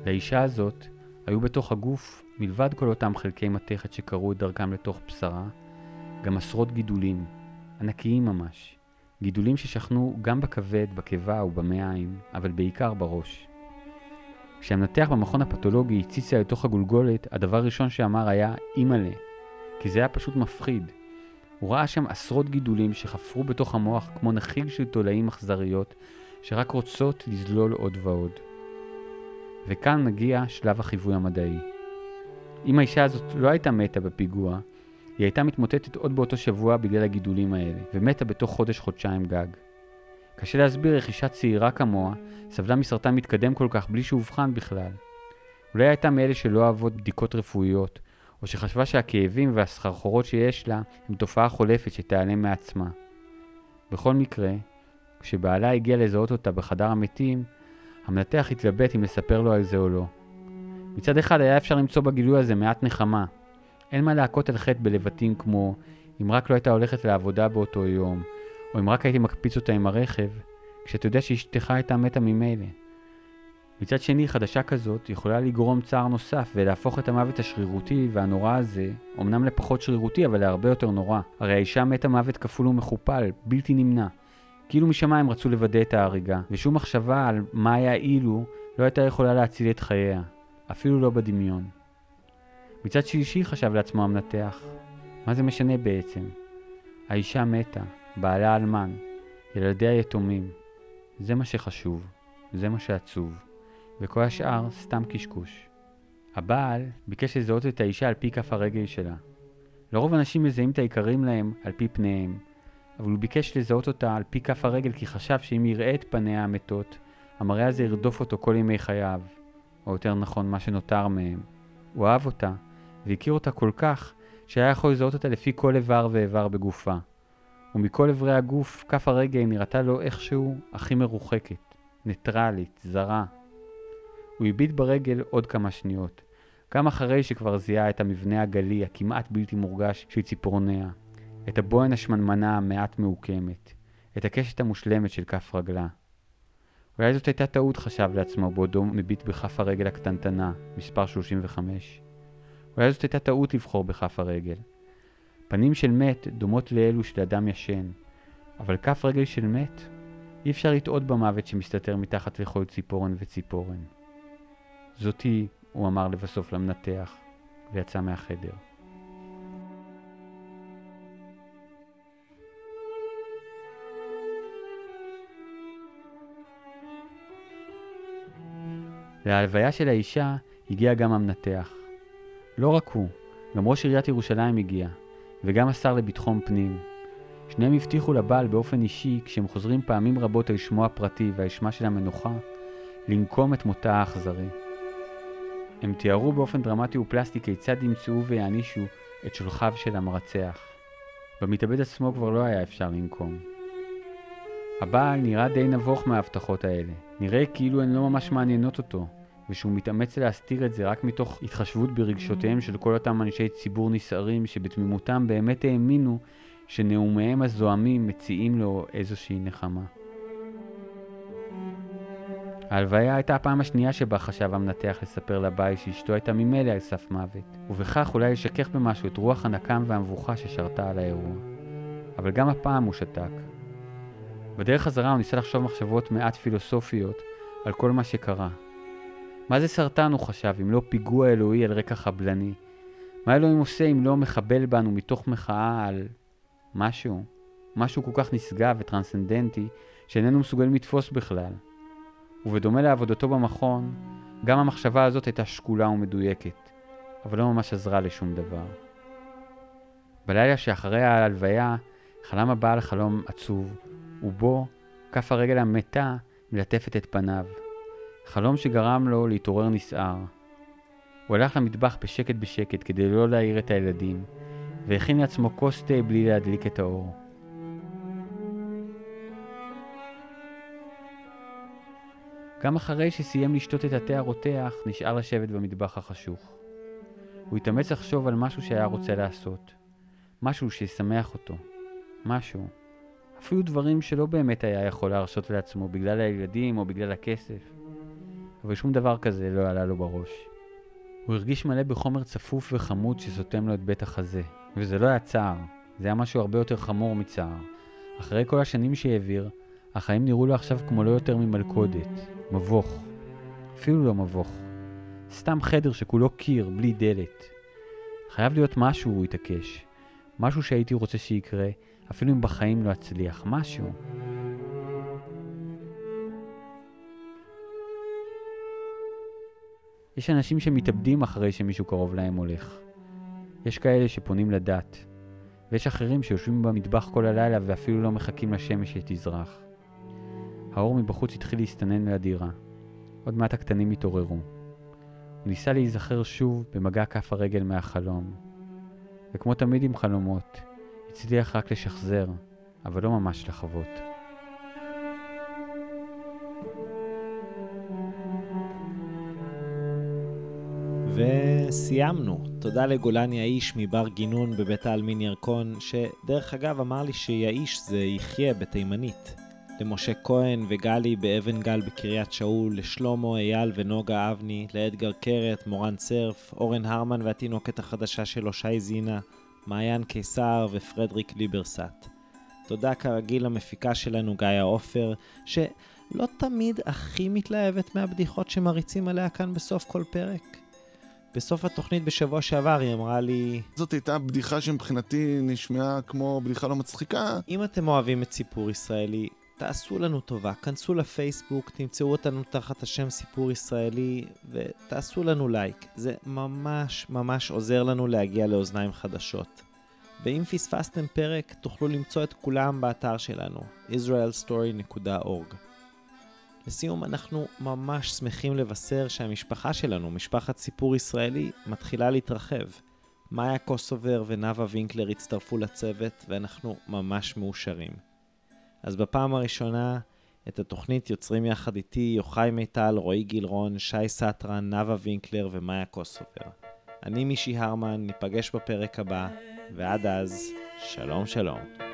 לאישה הזאת היו בתוך הגוף, מלבד כל אותם חלקי מתכת שקרו את דרכם לתוך בשרה, גם עשרות גידולים, ענקיים ממש. גידולים ששכנו גם בכבד, בקיבה ובמעיים, אבל בעיקר בראש. כשהמנתח במכון הפתולוגי הציץ לתוך הגולגולת, הדבר הראשון שאמר היה אימא'לה, כי זה היה פשוט מפחיד. הוא ראה שם עשרות גידולים שחפרו בתוך המוח כמו נחיל של תולעים אכזריות, שרק רוצות לזלול עוד ועוד. וכאן מגיע שלב החיווי המדעי. אם האישה הזאת לא הייתה מתה בפיגוע, היא הייתה מתמוטטת עוד באותו שבוע בגלל הגידולים האלה, ומתה בתוך חודש-חודשיים גג. קשה להסביר איך אישה צעירה כמוה סבלה מסרטן מתקדם כל כך בלי שאובחן בכלל. אולי הייתה מאלה שלא אוהבות בדיקות רפואיות, או שחשבה שהכאבים והסחרחורות שיש לה הם תופעה חולפת שתיעלם מעצמה. בכל מקרה, כשבעלה הגיע לזהות אותה בחדר המתים, המנתח התלבט אם לספר לו על זה או לא. מצד אחד היה אפשר למצוא בגילוי הזה מעט נחמה. אין מה להכות על חטא בלבטים כמו אם רק לא הייתה הולכת לעבודה באותו יום, או אם רק הייתי מקפיץ אותה עם הרכב, כשאתה יודע שאשתך הייתה מתה ממילא. מצד שני, חדשה כזאת יכולה לגרום צער נוסף ולהפוך את המוות השרירותי והנורא הזה, אמנם לפחות שרירותי אבל להרבה יותר נורא. הרי האישה מתה מוות כפול ומכופל, בלתי נמנע. כאילו משמיים רצו לוודא את ההריגה, ושום מחשבה על מה היה אילו לא הייתה יכולה להציל את חייה, אפילו לא בדמיון. מצד שלישי חשב לעצמו המנתח, מה זה משנה בעצם? האישה מתה, בעלה אלמן, ילדיה יתומים. זה מה שחשוב, זה מה שעצוב, וכל השאר סתם קשקוש. הבעל ביקש לזהות את האישה על פי כף הרגל שלה. לרוב אנשים מזהים את היקרים להם על פי פניהם, אבל הוא ביקש לזהות אותה על פי כף הרגל כי חשב שאם יראה את פניה המתות, המראה הזה ירדוף אותו כל ימי חייו, או יותר נכון, מה שנותר מהם. הוא אהב אותה, והכיר אותה כל כך, שהיה יכול לזהות אותה לפי כל איבר ואיבר בגופה. ומכל אברי הגוף, כף הרגל נראתה לו איכשהו הכי מרוחקת, ניטרלית, זרה. הוא הביט ברגל עוד כמה שניות, גם אחרי שכבר זיהה את המבנה הגלי הכמעט בלתי מורגש של ציפורניה, את הבוהן השמנמנה המעט מעוקמת, את הקשת המושלמת של כף רגלה. אולי זאת הייתה טעות, חשב לעצמו בעודו מביט בכף הרגל הקטנטנה, מספר 35. אולי זאת הייתה טעות לבחור בכף הרגל. פנים של מת דומות לאלו של אדם ישן, אבל כף רגל של מת, אי אפשר לטעות במוות שמסתתר מתחת לכל ציפורן וציפורן. זאתי, הוא אמר לבסוף למנתח, ויצא מהחדר. להלוויה של האישה הגיע גם המנתח. לא רק הוא, גם ראש עיריית ירושלים הגיע, וגם השר לביטחון פנים. שניהם הבטיחו לבעל באופן אישי, כשהם חוזרים פעמים רבות על שמו הפרטי והאשמה של המנוחה, לנקום את מותה האכזרי. הם תיארו באופן דרמטי ופלסטי כיצד ימצאו ויענישו את שולחיו של המרצח. במתאבד עצמו כבר לא היה אפשר לנקום. הבעל נראה די נבוך מההבטחות האלה. נראה כאילו הן לא ממש מעניינות אותו, ושהוא מתאמץ להסתיר את זה רק מתוך התחשבות ברגשותיהם של כל אותם אנשי ציבור נסערים שבתמימותם באמת האמינו שנאומיהם הזועמים מציעים לו איזושהי נחמה. ההלוויה הייתה הפעם השנייה שבה חשב המנתח לספר לבית שאשתו הייתה ממילא על סף מוות, ובכך אולי לשכך במשהו את רוח הנקם והמבוכה ששרתה על האירוע. אבל גם הפעם הוא שתק. בדרך חזרה הוא ניסה לחשוב מחשבות מעט פילוסופיות על כל מה שקרה. מה זה סרטן, הוא חשב, אם לא פיגוע אלוהי על רקע חבלני? מה אלוהים עושה אם לא מחבל בנו מתוך מחאה על משהו? משהו כל כך נשגב וטרנסצנדנטי שאיננו מסוגלים לתפוס בכלל. ובדומה לעבודתו במכון, גם המחשבה הזאת הייתה שקולה ומדויקת, אבל לא ממש עזרה לשום דבר. בלילה שאחרי ההלוויה, חלם הבעל חלום עצוב, ובו כף הרגל המתה מלטפת את פניו. חלום שגרם לו להתעורר נסער. הוא הלך למטבח בשקט בשקט כדי לא להעיר את הילדים, והכין לעצמו כוס תה בלי להדליק את האור. גם אחרי שסיים לשתות את התה הרותח, נשאר לשבת במטבח החשוך. הוא התאמץ לחשוב על משהו שהיה רוצה לעשות. משהו שישמח אותו. משהו. אפילו דברים שלא באמת היה יכול להרשות לעצמו בגלל הילדים או בגלל הכסף. אבל שום דבר כזה לא עלה לו בראש. הוא הרגיש מלא בחומר צפוף וחמוד שסותם לו את בית החזה. וזה לא היה צער, זה היה משהו הרבה יותר חמור מצער. אחרי כל השנים שהעביר, החיים נראו לו עכשיו כמו לא יותר ממלכודת, מבוך. אפילו לא מבוך. סתם חדר שכולו קיר, בלי דלת. חייב להיות משהו, הוא התעקש. משהו שהייתי רוצה שיקרה, אפילו אם בחיים לא אצליח. משהו. יש אנשים שמתאבדים אחרי שמישהו קרוב להם הולך. יש כאלה שפונים לדת, ויש אחרים שיושבים במטבח כל הלילה ואפילו לא מחכים לשמש שתזרח. האור מבחוץ התחיל להסתנן מהדירה. עוד מעט הקטנים התעוררו. הוא ניסה להיזכר שוב במגע כף הרגל מהחלום. וכמו תמיד עם חלומות, הצליח רק לשחזר, אבל לא ממש לחוות. וסיימנו. תודה לגולן יאיש מבר גינון בבית העלמין ירקון, שדרך אגב אמר לי שיאיש זה יחיה בתימנית. למשה כהן וגלי באבן גל בקריית שאול, לשלמה, אייל ונוגה אבני, לאדגר קרת, מורן צרף, אורן הרמן והתינוקת החדשה שלו שי זינה, מעיין קיסר ופרדריק ליברסט. תודה כרגיל למפיקה שלנו גיא עופר, שלא תמיד הכי מתלהבת מהבדיחות שמריצים עליה כאן בסוף כל פרק. בסוף התוכנית בשבוע שעבר היא אמרה לי... זאת הייתה בדיחה שמבחינתי נשמעה כמו בדיחה לא מצחיקה. אם אתם אוהבים את סיפור ישראלי, תעשו לנו טובה, כנסו לפייסבוק, תמצאו אותנו תחת השם סיפור ישראלי ותעשו לנו לייק. זה ממש ממש עוזר לנו להגיע לאוזניים חדשות. ואם פספסתם פרק, תוכלו למצוא את כולם באתר שלנו, israelstory.org. לסיום, אנחנו ממש שמחים לבשר שהמשפחה שלנו, משפחת סיפור ישראלי, מתחילה להתרחב. מאיה קוסובר ונאוה וינקלר הצטרפו לצוות, ואנחנו ממש מאושרים. אז בפעם הראשונה, את התוכנית יוצרים יחד איתי יוחאי מיטל, רועי גילרון, שי סטרן, נאוה וינקלר ומאיה קוסובר. אני מישי הרמן, ניפגש בפרק הבא, ועד אז, שלום שלום.